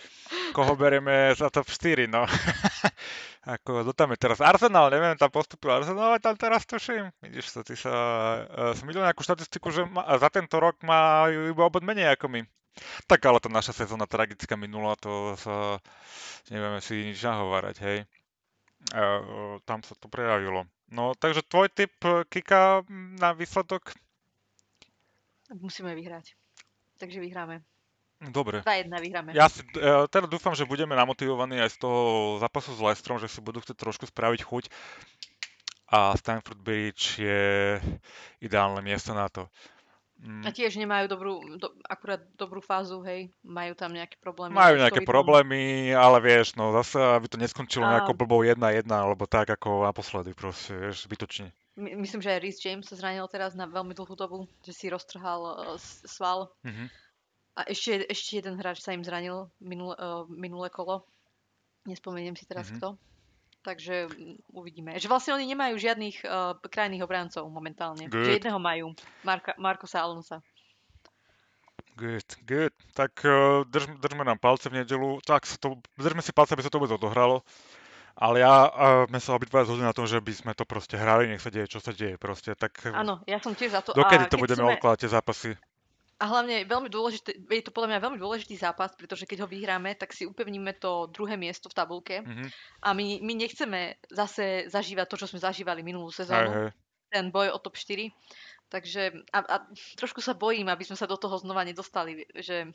Koho bereme za top 4, no. Ako, kto tam je teraz? Arsenal, neviem, tam postupil Arsenal, ale tam teraz tuším. Vidíš to, ty sa... Uh, som videl nejakú štatistiku, že ma, za tento rok má iba obod menej ako my. Tak ale tá naša sezóna tragická minula, to sa nevieme si nič nahovárať, hej. Tam sa to prejavilo. No, takže tvoj typ, Kika, na výsledok? Musíme vyhrať. Takže vyhráme. Dobre. 2-1 vyhráme. Ja si uh, teda dúfam, že budeme namotivovaní aj z toho zápasu s Lestrom, že si budú chcieť trošku spraviť chuť a Stanford Bridge je ideálne miesto na to. Mm. A tiež nemajú dobrú, do, akurát dobrú fázu, hej? Majú tam nejaké problémy? Majú nejaké problémy, ale vieš, no zase, aby to neskončilo a... nejako blbou 1-1, alebo tak ako naposledy, proste, vieš, zbytočne. My, myslím, že aj Rhys James sa zranil teraz na veľmi dlhú dobu, že si roztrhal uh, sval. Mm-hmm. A ešte, ešte jeden hráč sa im zranil minule, uh, minulé kolo. Nespomeniem si teraz mm-hmm. kto. Takže mm, uvidíme. Že vlastne oni nemajú žiadnych uh, krajných obrancov momentálne. Good. Že jedného majú. Marka, Markosa Alonsa. Good, good. Tak uh, drž, držme nám palce v nedelu. Tak sa to, držme si palce, aby sa to vôbec odohralo. Ale ja, uh, sme sa obidva zhodli na tom, že by sme to proste hrali, nech sa deje, čo sa deje proste. Tak, Áno, ja som tiež za to. Dokedy to budeme sme... odkladať tie zápasy? A hlavne veľmi dôležité, je to podľa mňa veľmi dôležitý zápas, pretože keď ho vyhráme, tak si upevníme to druhé miesto v tabulke. Mm-hmm. A my, my nechceme zase zažívať to, čo sme zažívali minulú sezónu. Aj, aj. Ten boj o top 4. Takže a, a trošku sa bojím, aby sme sa do toho znova nedostali, že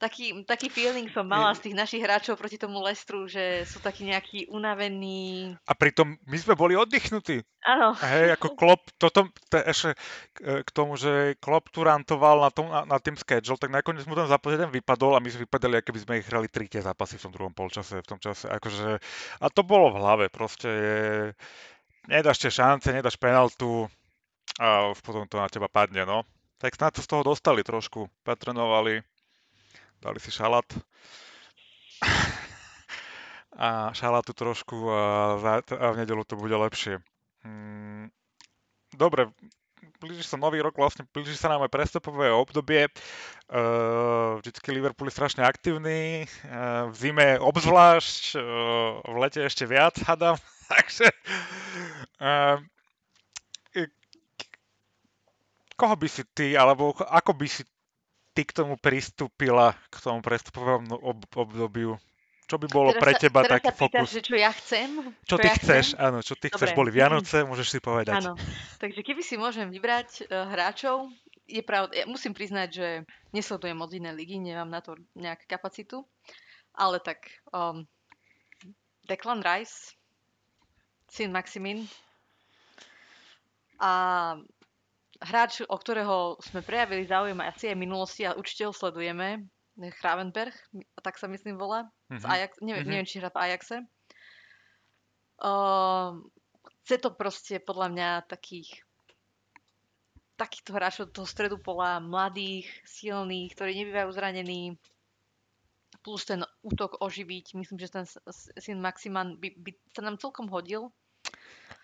taký, taký feeling som mala z tých našich hráčov proti tomu Lestru, že sú takí nejakí unavení. A pritom my sme boli oddychnutí. Áno. Hej, ako Klopp, toto, to ešte k tomu, že Klopp tu rantoval na, tom, na, na tým schedule, tak nakoniec mu ten zápas jeden vypadol a my sme vypadali, ako by sme ich hrali tri tie zápasy v tom druhom polčase, v tom čase. Akože, a to bolo v hlave, proste je, nedáš tie šance, nedáš penaltu a potom to na teba padne, no. Tak snad sa z toho dostali trošku, patrenovali, dali si šalát a šalátu trošku a, a v nedelu to bude lepšie. Hmm, dobre, blíži sa nový rok, vlastne blíži sa nám aj prestupové obdobie. Uh, vždycky Liverpool je strašne aktívny, uh, v zime obzvlášť, uh, v lete ešte viac, hadám. Takže koho by si ty, alebo ako by si ty k tomu pristúpila, k tomu prestupovému ob- obdobiu? Čo by bolo teraz pre teba sa, taký fokus? Pýtaš, čo ja chcem? Čo, čo ty ja chceš, chcem? áno, čo ty Dobre. chceš. Boli Vianoce, môžeš si povedať. Áno, takže keby si môžem vybrať uh, hráčov, je pravda, ja musím priznať, že nesledujem moc iné ligy, nemám na to nejakú kapacitu, ale tak um, Declan Rice, syn Maximin a hráč, o ktorého sme prejavili záujem asi aj minulosti a určite ho sledujeme, Hravenberg, tak sa myslím volá, mm-hmm. z mhm. Ajax, neviem, mm-hmm. neviem, či hrá v Ajaxe. Uh, chce to proste podľa mňa takých takýchto hráčov do toho stredu pola, mladých, silných, ktorí nebývajú zranení, plus ten útok oživiť. Myslím, že ten syn Maximan by, by sa nám celkom hodil.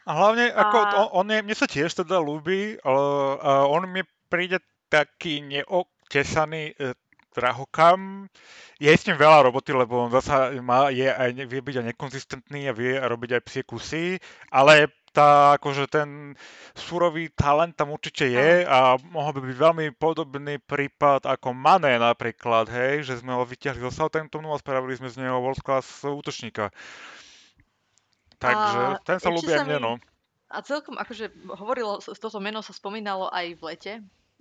A hlavne, ako, a... on, on je, mne sa tiež teda ľúbi, ale uh, on mi príde taký neotesaný uh, drahokam. Je s ním veľa roboty, lebo on zasa má, je aj, vie byť aj nekonzistentný a vie robiť aj psie kusy, ale tá, akože ten surový talent tam určite je a mohol by byť veľmi podobný prípad ako Mané napríklad, hej, že sme ho vyťahli zo Southamptonu a spravili sme z neho world class útočníka. Takže a ten sa ľúbi aj mne, no. A celkom, akože hovorilo, toto meno sa spomínalo aj v lete.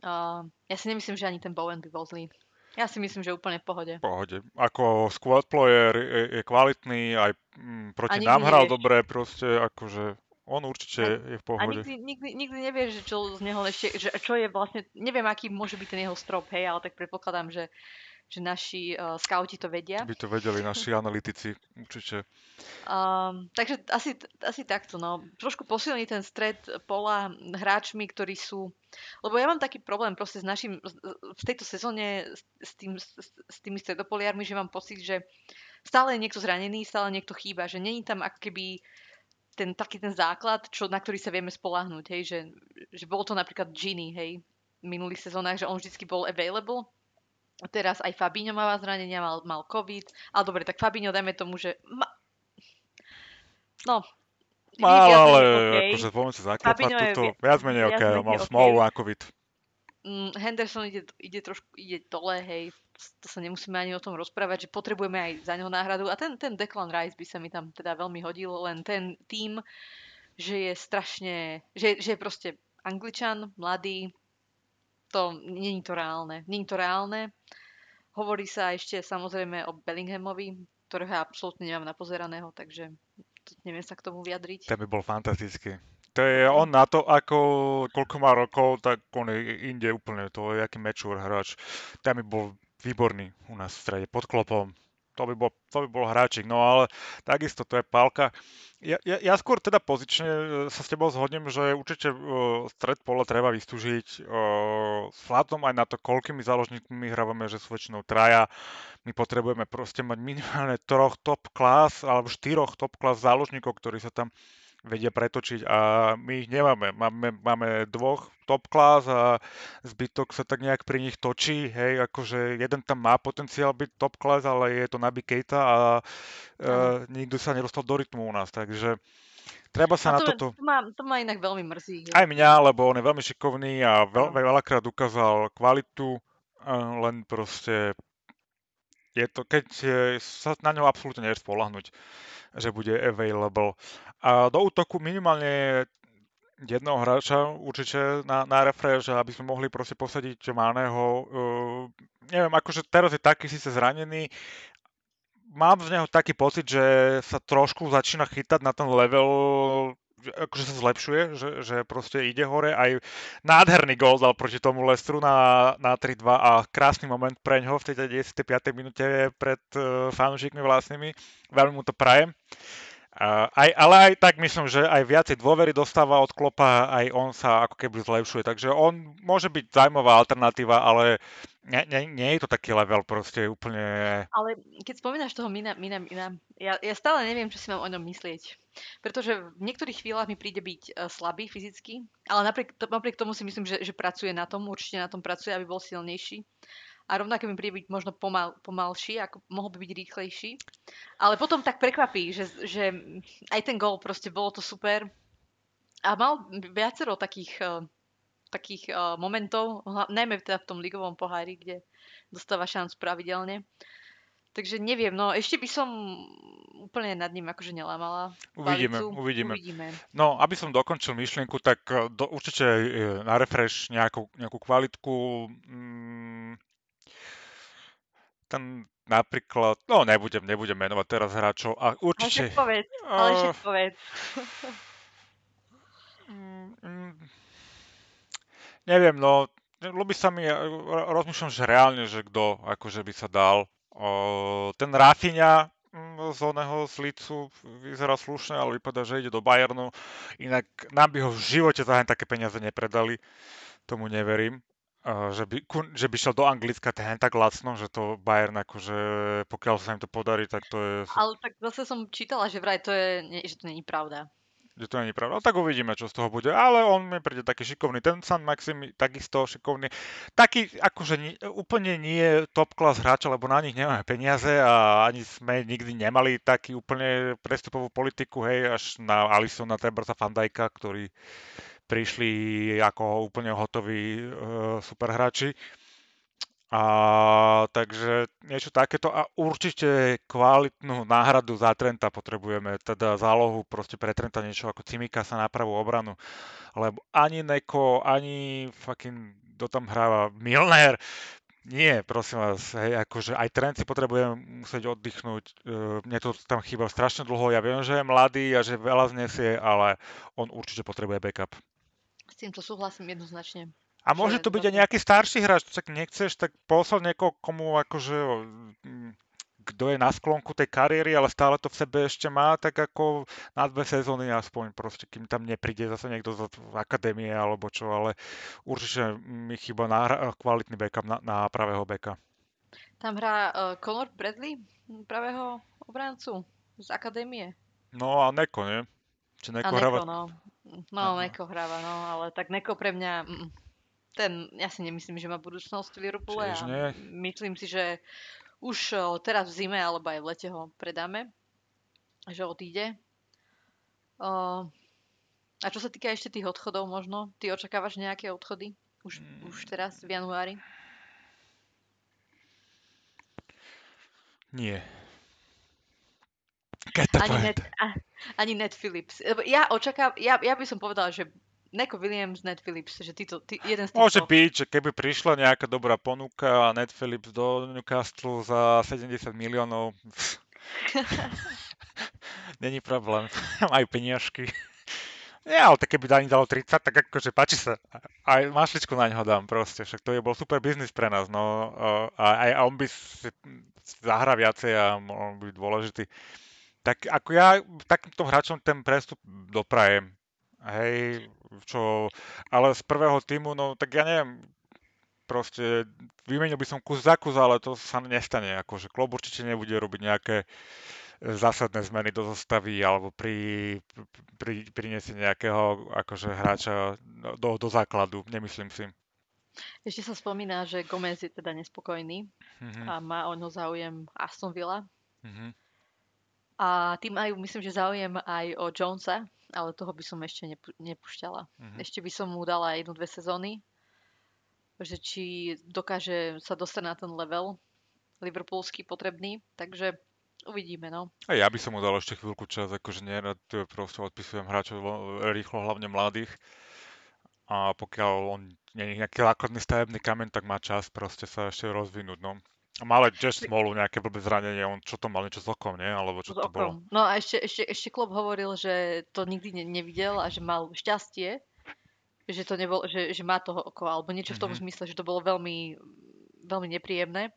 Uh, ja si nemyslím, že ani ten Bowen by bol zlý. Ja si myslím, že úplne v pohode. V pohode. Ako squad player je, je kvalitný, aj mm, proti nám hral nevieš. dobre, proste akože on určite a, je v pohode. A nikdy, nikdy, nikdy nevieš, že čo z neho ešte, že čo je vlastne, neviem, aký môže byť ten jeho strop, hej, ale tak predpokladám, že že naši uh, scouti to vedia. By to vedeli naši analytici, určite. Um, takže asi, asi takto, no. Trošku posilní ten stred pola hráčmi, ktorí sú... Lebo ja mám taký problém proste s našim... V tejto sezóne s, tým, s, s tými stredopoliarmi, že mám pocit, že stále je niekto zranený, stále niekto chýba, že není tam ako keby ten taký ten základ, čo, na ktorý sa vieme spolahnúť, hej, že, že bol to napríklad Gini, hej, v minulých sezónach, že on vždycky bol available Teraz aj Fabinho má zranenia, mal, mal COVID. Ale dobre, tak Fabinho dajme tomu, že... Ma... No, Mal, ale okay. akože pomôcť základ, to viac menej OK, mal smolu a COVID. mm, Henderson ide, ide trošku ide dole, hej, to sa nemusíme ani o tom rozprávať, že potrebujeme aj za neho náhradu. A ten, ten Declan Rice by sa mi tam teda veľmi hodil, len ten tým, že je strašne, že, že je proste angličan, mladý, to není to reálne. Není to reálne. Hovorí sa ešte samozrejme o Bellinghamovi, ktorého ja absolútne nemám napozeraného, takže neviem sa k tomu vyjadriť. Ten by bol fantastický. To je on na to, ako, koľko má rokov, tak on je inde úplne, to je aký mature hráč. Ten by bol výborný u nás v strede, pod klopom. To by bol, to by bol hráčik, no ale takisto to je pálka. Ja, ja, ja skôr teda pozične e, sa s tebou zhodnem, že určite uh, stred pola treba vystúžiť uh, vzhľadom aj na to, koľkými záložníkmi hrávame, že sú väčšinou traja. My potrebujeme proste mať minimálne troch top class alebo štyroch top class záložníkov, ktorí sa tam vedia pretočiť a my ich nemáme. Máme, máme dvoch top class a zbytok sa tak nejak pri nich točí, hej, akože jeden tam má potenciál byť top class, ale je to Naby Keita a uh, nikto sa nedostal do rytmu u nás, takže treba sa a to, na toto... To ma, to ma inak veľmi mrzí. Aj mňa, lebo on je veľmi šikovný a veľ, veľakrát ukázal kvalitu, len proste je to, keď sa na ňo absolútne nevie spolahnuť že bude available. A do útoku minimálne jedného hráča určite na, na refresh, aby sme mohli proste posadiť Máneho. Uh, neviem, akože teraz je taký síce zranený, mám z neho taký pocit, že sa trošku začína chytať na ten level akože sa zlepšuje, že, že proste ide hore. Aj nádherný gol dal proti tomu Lestru na, na 3-2 a krásny moment pre ňoho v tej 15. minúte pred uh, fanúšikmi vlastnými. Veľmi mu to prajem. Uh, aj, ale aj tak myslím, že aj viacej dôvery dostáva od Klopa, aj on sa ako keby zlepšuje. Takže on môže byť zaujímavá alternatíva, ale nie, nie, nie je to taký level proste úplne... Ale keď spomínaš toho Mina, Mina, Mina ja, ja stále neviem, čo si mám o ňom myslieť. Pretože v niektorých chvíľach mi príde byť uh, slabý fyzicky, ale napriek, napriek tomu si myslím, že, že pracuje na tom, určite na tom pracuje, aby bol silnejší a rovnako mi príde byť možno pomal, pomalší, ako mohol by byť rýchlejší. Ale potom tak prekvapí, že, že aj ten gol proste bolo to super. A mal viacero takých, uh, takých uh, momentov, najmä teda v tom ligovom pohári, kde dostáva šancu pravidelne. Takže neviem, no ešte by som úplne nad ním akože nelámala. Uvidíme, uvidíme. uvidíme. No, aby som dokončil myšlienku, tak e, do, určite na refresh nejakú, nejakú kvalitku. Mm, ten napríklad, no nebudem, nebudem menovať teraz hráčov a určite... Ale však povedz, ale však povedz. Neviem, no, ľubí sa mi, rozmýšľam, že reálne, že kto akože by sa dal. Ten Rafinha mm, z oného slicu vyzerá slušne, ale vypadá, že ide do Bayernu. Inak nám by ho v živote za také peniaze nepredali. Tomu neverím že by, že by šiel do Anglicka ten tak lacno, že to Bayern akože, pokiaľ sa im to podarí, tak to je... Ale tak zase som čítala, že vraj to je, že to není pravda. Že to není pravda. No tak uvidíme, čo z toho bude. Ale on mi príde taký šikovný. Ten San Maxim takisto šikovný. Taký akože úplne nie top class hráč, lebo na nich nemáme peniaze a ani sme nikdy nemali taký úplne prestupovú politiku, hej, až na Alisona, Tebrsa, Fandajka, ktorý prišli ako úplne hotoví e, superhráči. A takže niečo takéto. A určite kvalitnú náhradu za Trenta potrebujeme, teda zálohu proste pre Trenta niečo ako Cimika sa na pravú obranu, lebo ani Neko, ani fucking, kto tam hráva, Milner, nie, prosím vás, hej, akože aj Trent si potrebuje musieť oddychnúť, uh, mne to tam chýba strašne dlho, ja viem, že je mladý a že veľa znesie, ale on určite potrebuje backup. S týmto súhlasím jednoznačne. A môže to byť aj nejaký starší hráč, tak nechceš, tak poslal niekoho, komu akože kto je na sklonku tej kariéry, ale stále to v sebe ešte má, tak ako na dve sezóny aspoň proste, kým tam nepríde zase niekto z akadémie alebo čo, ale určite mi chýba na, kvalitný backup na, na pravého beka. Tam hrá uh, Conor Bradley, pravého obrancu z akadémie. No a Neko, nie? Či Neko, a Neko hráva... no. No, Neko hráva, no, ale tak Neko pre mňa, mm, ten, ja si nemyslím, že má budúcnosť v Liverpoole a myslím si, že už teraz v zime alebo aj v lete ho predáme, že odíde. a čo sa týka ešte tých odchodov možno, ty očakávaš nejaké odchody? Už, mm. už teraz v januári? Nie. Ani net, a, ani Net Phillips. Ja očakávam, ja, ja by som povedala, že Neko Williams, Net Phillips, že títo, tí, jeden z týchto... Môže byť, že keby prišla nejaká dobrá ponuka a Net Phillips do Newcastle za 70 miliónov, není problém, majú peniažky. Nie, ale tak keby Dani dalo 30, tak akože páči sa. Aj mašličku na ňo dám proste, však to je bol super biznis pre nás, no. A, a on by si zahra viacej a mohol byť dôležitý. Tak ako ja takýmto hráčom ten prestup doprajem. Hej, čo, ale z prvého týmu, no tak ja neviem, proste vymenil by som kus za kus, ale to sa nestane. Akože klub určite nebude robiť nejaké zásadné zmeny do zostavy alebo pri, pri priniesení nejakého akože hráča do, do základu, nemyslím si. Ešte sa spomína, že Gomez je teda nespokojný mm-hmm. a má o ňo záujem Aston Villa. Mm-hmm. A tým majú, myslím, že záujem aj o Jonesa, ale toho by som ešte nepu- nepúšťala. Mm-hmm. Ešte by som mu dala jednu, dve sezóny, že či dokáže sa dostať na ten level liverpoolský potrebný, takže Uvidíme, no. A ja by som mu dal ešte chvíľku čas, akože nerad proste odpisujem hráčov rýchlo, hlavne mladých. A pokiaľ on nie je nejaký základný stavebný kameň, tak má čas proste sa ešte rozvinúť, no. A mal aj Jess Smolu nejaké blbé zranenie, on čo to mal niečo s okom, nie? Alebo čo s to bolo? No a ešte, ešte, ešte Klopp hovoril, že to nikdy ne, nevidel a že mal šťastie, že to nebol, že, že má toho oko, alebo niečo mm-hmm. v tom mhm. zmysle, že to bolo veľmi, veľmi nepríjemné.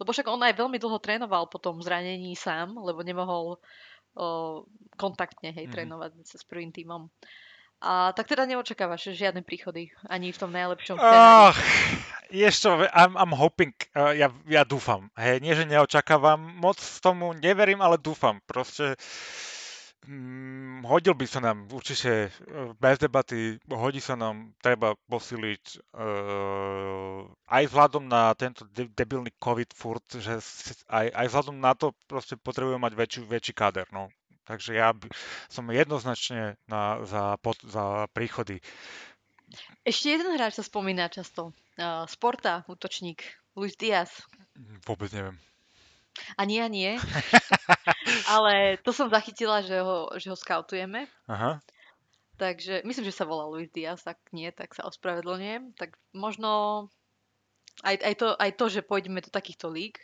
Lebo však on aj veľmi dlho trénoval po tom zranení sám, lebo nemohol o, kontaktne hej, mm. trénovať s prvým tímom. A tak teda neočakávaš žiadne príchody, ani v tom najlepšom. Oh, ešte, I'm, I'm hoping, uh, ja, ja dúfam. Hej, nie, že neočakávam, moc tomu neverím, ale dúfam. Proste Mm, hodil by sa nám určite e, bez debaty, hodí sa nám, treba posiliť uh, aj vzhľadom na tento de- debilný COVID furt, že aj, aj vzhľadom na to proste potrebujeme mať väčší, väčší káder. No. Takže ja som jednoznačne na, za, pod, za príchody. Ešte jeden hráč sa spomína často. Uh, Sporta, útočník, Luis Diaz. Vôbec neviem. Ani ja nie. Ale to som zachytila, že ho, že ho skautujeme. Aha. Takže myslím, že sa volá Luis Diaz, ak nie, tak sa ospravedlňujem. Tak možno aj, aj, to, aj to, že pôjdeme do takýchto líg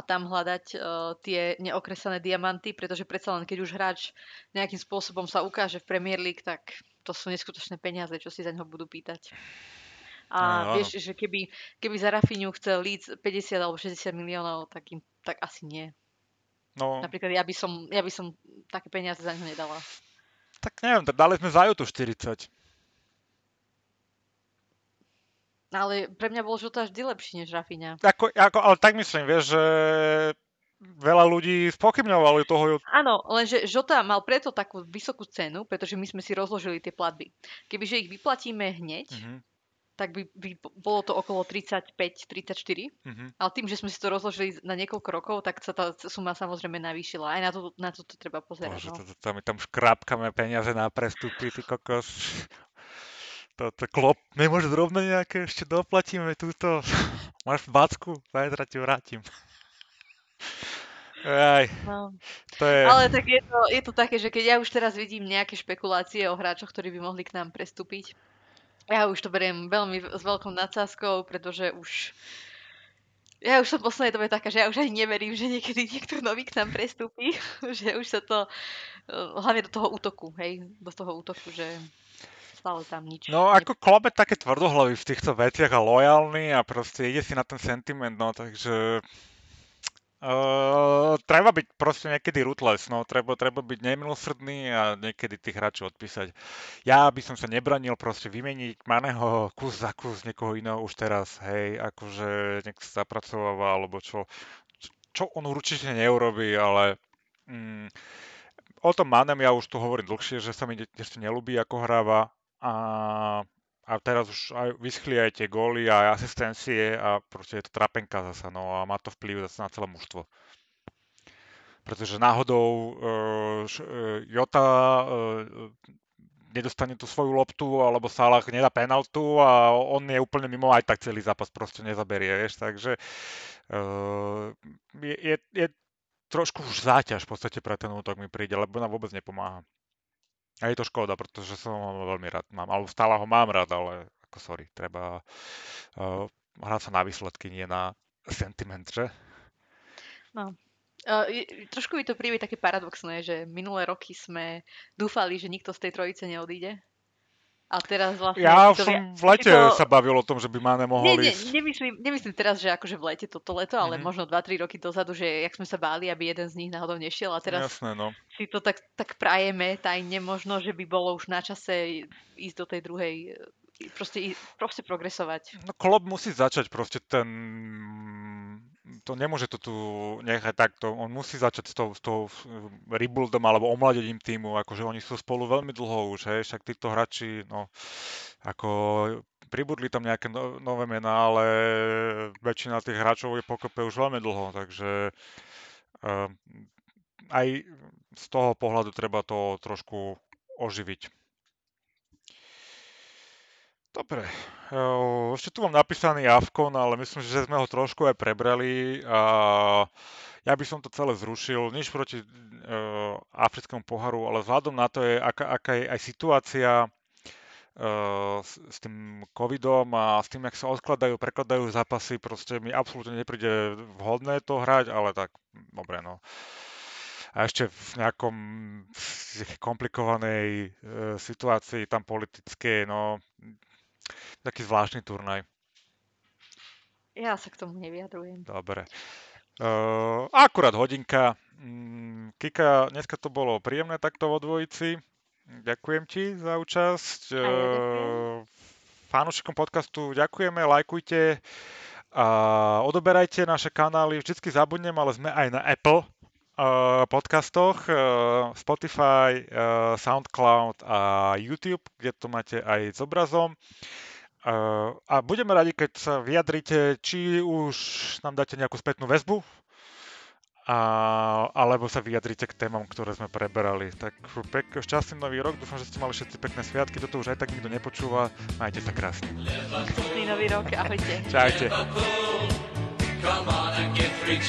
a tam hľadať uh, tie neokresané diamanty, pretože predsa len keď už hráč nejakým spôsobom sa ukáže v Premier League, tak to sú neskutočné peniaze, čo si za neho budú pýtať. A no, vieš, že keby, keby za Rafinhu chcel Leeds 50 alebo 60 miliónov, tak, im, tak asi nie. No. Napríklad ja by, som, ja by som také peniaze za neho nedala. Tak neviem, tak dali sme za Jutu 40. Ale pre mňa bol Žota vždy lepší než Rafinha. Ako, ako, ale tak myslím, vieš, že veľa ľudí spochybňovali toho. Áno, lenže Žota mal preto takú vysokú cenu, pretože my sme si rozložili tie platby. Kebyže ich vyplatíme hneď, mm-hmm tak by, by bolo to okolo 35-34. Mm-hmm. Ale tým, že sme si to rozložili na niekoľko rokov, tak sa tá suma samozrejme navýšila. Aj na to, na to, to treba pozerať. Bože, no. to, to, tam, tam škrápkame peniaze na prestupy, ty kokos. To, to klop, nemôže rovno nejaké, ešte doplatíme túto. Máš backu, zajtra ti vrátim. Aj, no. to je... Ale tak je to, je to také, že keď ja už teraz vidím nejaké špekulácie o hráčoch, ktorí by mohli k nám prestúpiť, ja už to beriem veľmi s veľkou nadsázkou, pretože už ja už som v poslednej dobe taká, že ja už ani neverím, že niekedy niekto nový k nám prestúpi, že už sa to, eh, hlavne do toho útoku, hej, do toho útoku, že stále tam nič. No ako Klopp je také tvrdohlavý v týchto veciach a lojálny a proste ide si na ten sentiment, no takže Uh, treba byť proste niekedy ruthless, no, treba, treba byť nemilosrdný a niekedy tých hráčov odpísať. Ja by som sa nebranil proste vymeniť Maného kus za kus niekoho iného už teraz, hej, akože nech sa zapracováva, alebo čo, čo on určite neurobí, ale mm, o tom Manem ja už tu hovorím dlhšie, že sa mi ešte nelúbi, ako hráva a a teraz už aj vyschli aj tie góly a asistencie a proste je to trapenka zasa, no a má to vplyv zase na celé mužstvo. Pretože náhodou uh, uh, Jota uh, nedostane tú svoju loptu, alebo Salah nedá penaltu a on je úplne mimo, aj tak celý zápas proste nezaberie, vieš, takže uh, je, je, je trošku už záťaž v podstate pre ten útok mi príde, lebo nám vôbec nepomáha. A je to škoda, pretože som ho veľmi rád mám, alebo stále ho mám rád, ale ako sorry, treba uh, hrať sa na výsledky, nie na sentiment, že? No, Uh, trošku mi to príde také paradoxné, že minulé roky sme dúfali, že nikto z tej trojice neodíde. A teraz vlastne... Ja už som v lete to... sa bavil o tom, že by Mane mohol nie, nie, nemyslím, nemyslím teraz, že akože v lete toto leto, ale mm-hmm. možno 2-3 roky dozadu, že jak sme sa báli, aby jeden z nich náhodou nešiel a teraz Jasné, no. si to tak, tak prajeme tajne možno, že by bolo už na čase ísť do tej druhej proste, proste progresovať. No Klopp musí začať proste ten to nemôže to tu nechať takto. On musí začať s tou, s tou rebuildom alebo omladením týmu, akože oni sú spolu veľmi dlho už, hej, však títo hráči, no, ako pribudli tam nejaké no, nové mená, ale väčšina tých hráčov je pokope už veľmi dlho, takže uh, aj z toho pohľadu treba to trošku oživiť. Dobre. Ešte tu mám napísaný Avkon, ale myslím, že sme ho trošku aj prebrali a ja by som to celé zrušil. Nič proti uh, africkému poharu, ale vzhľadom na to, je, aká, aká je aj situácia uh, s, s tým covidom a s tým, jak sa odkladajú, prekladajú zápasy, proste mi absolútne nepríde vhodné to hrať, ale tak, dobre, no. A ešte v nejakom komplikovanej uh, situácii tam politickej, no taký zvláštny turnaj. Ja sa k tomu nevyjadrujem. Dobre. Uh, akurát hodinka. Mm, Kika, dneska to bolo príjemné takto vo dvojici. Ďakujem ti za účasť. Fanúšikom podcastu ďakujeme, lajkujte a odoberajte naše kanály. Vždycky zabudnem, ale sme aj na Apple podcastoch, uh, Spotify, uh, SoundCloud a YouTube, kde to máte aj s obrazom. Uh, a budeme radi, keď sa vyjadrite, či už nám dáte nejakú spätnú väzbu, a, alebo sa vyjadrite k témam, ktoré sme preberali. Tak pek, šťastný nový rok, dúfam, že ste mali všetci pekné sviatky, toto už aj tak nikto nepočúva, majte sa krásne. Šťastný nový rok, ahojte. Čaute. Come on and get free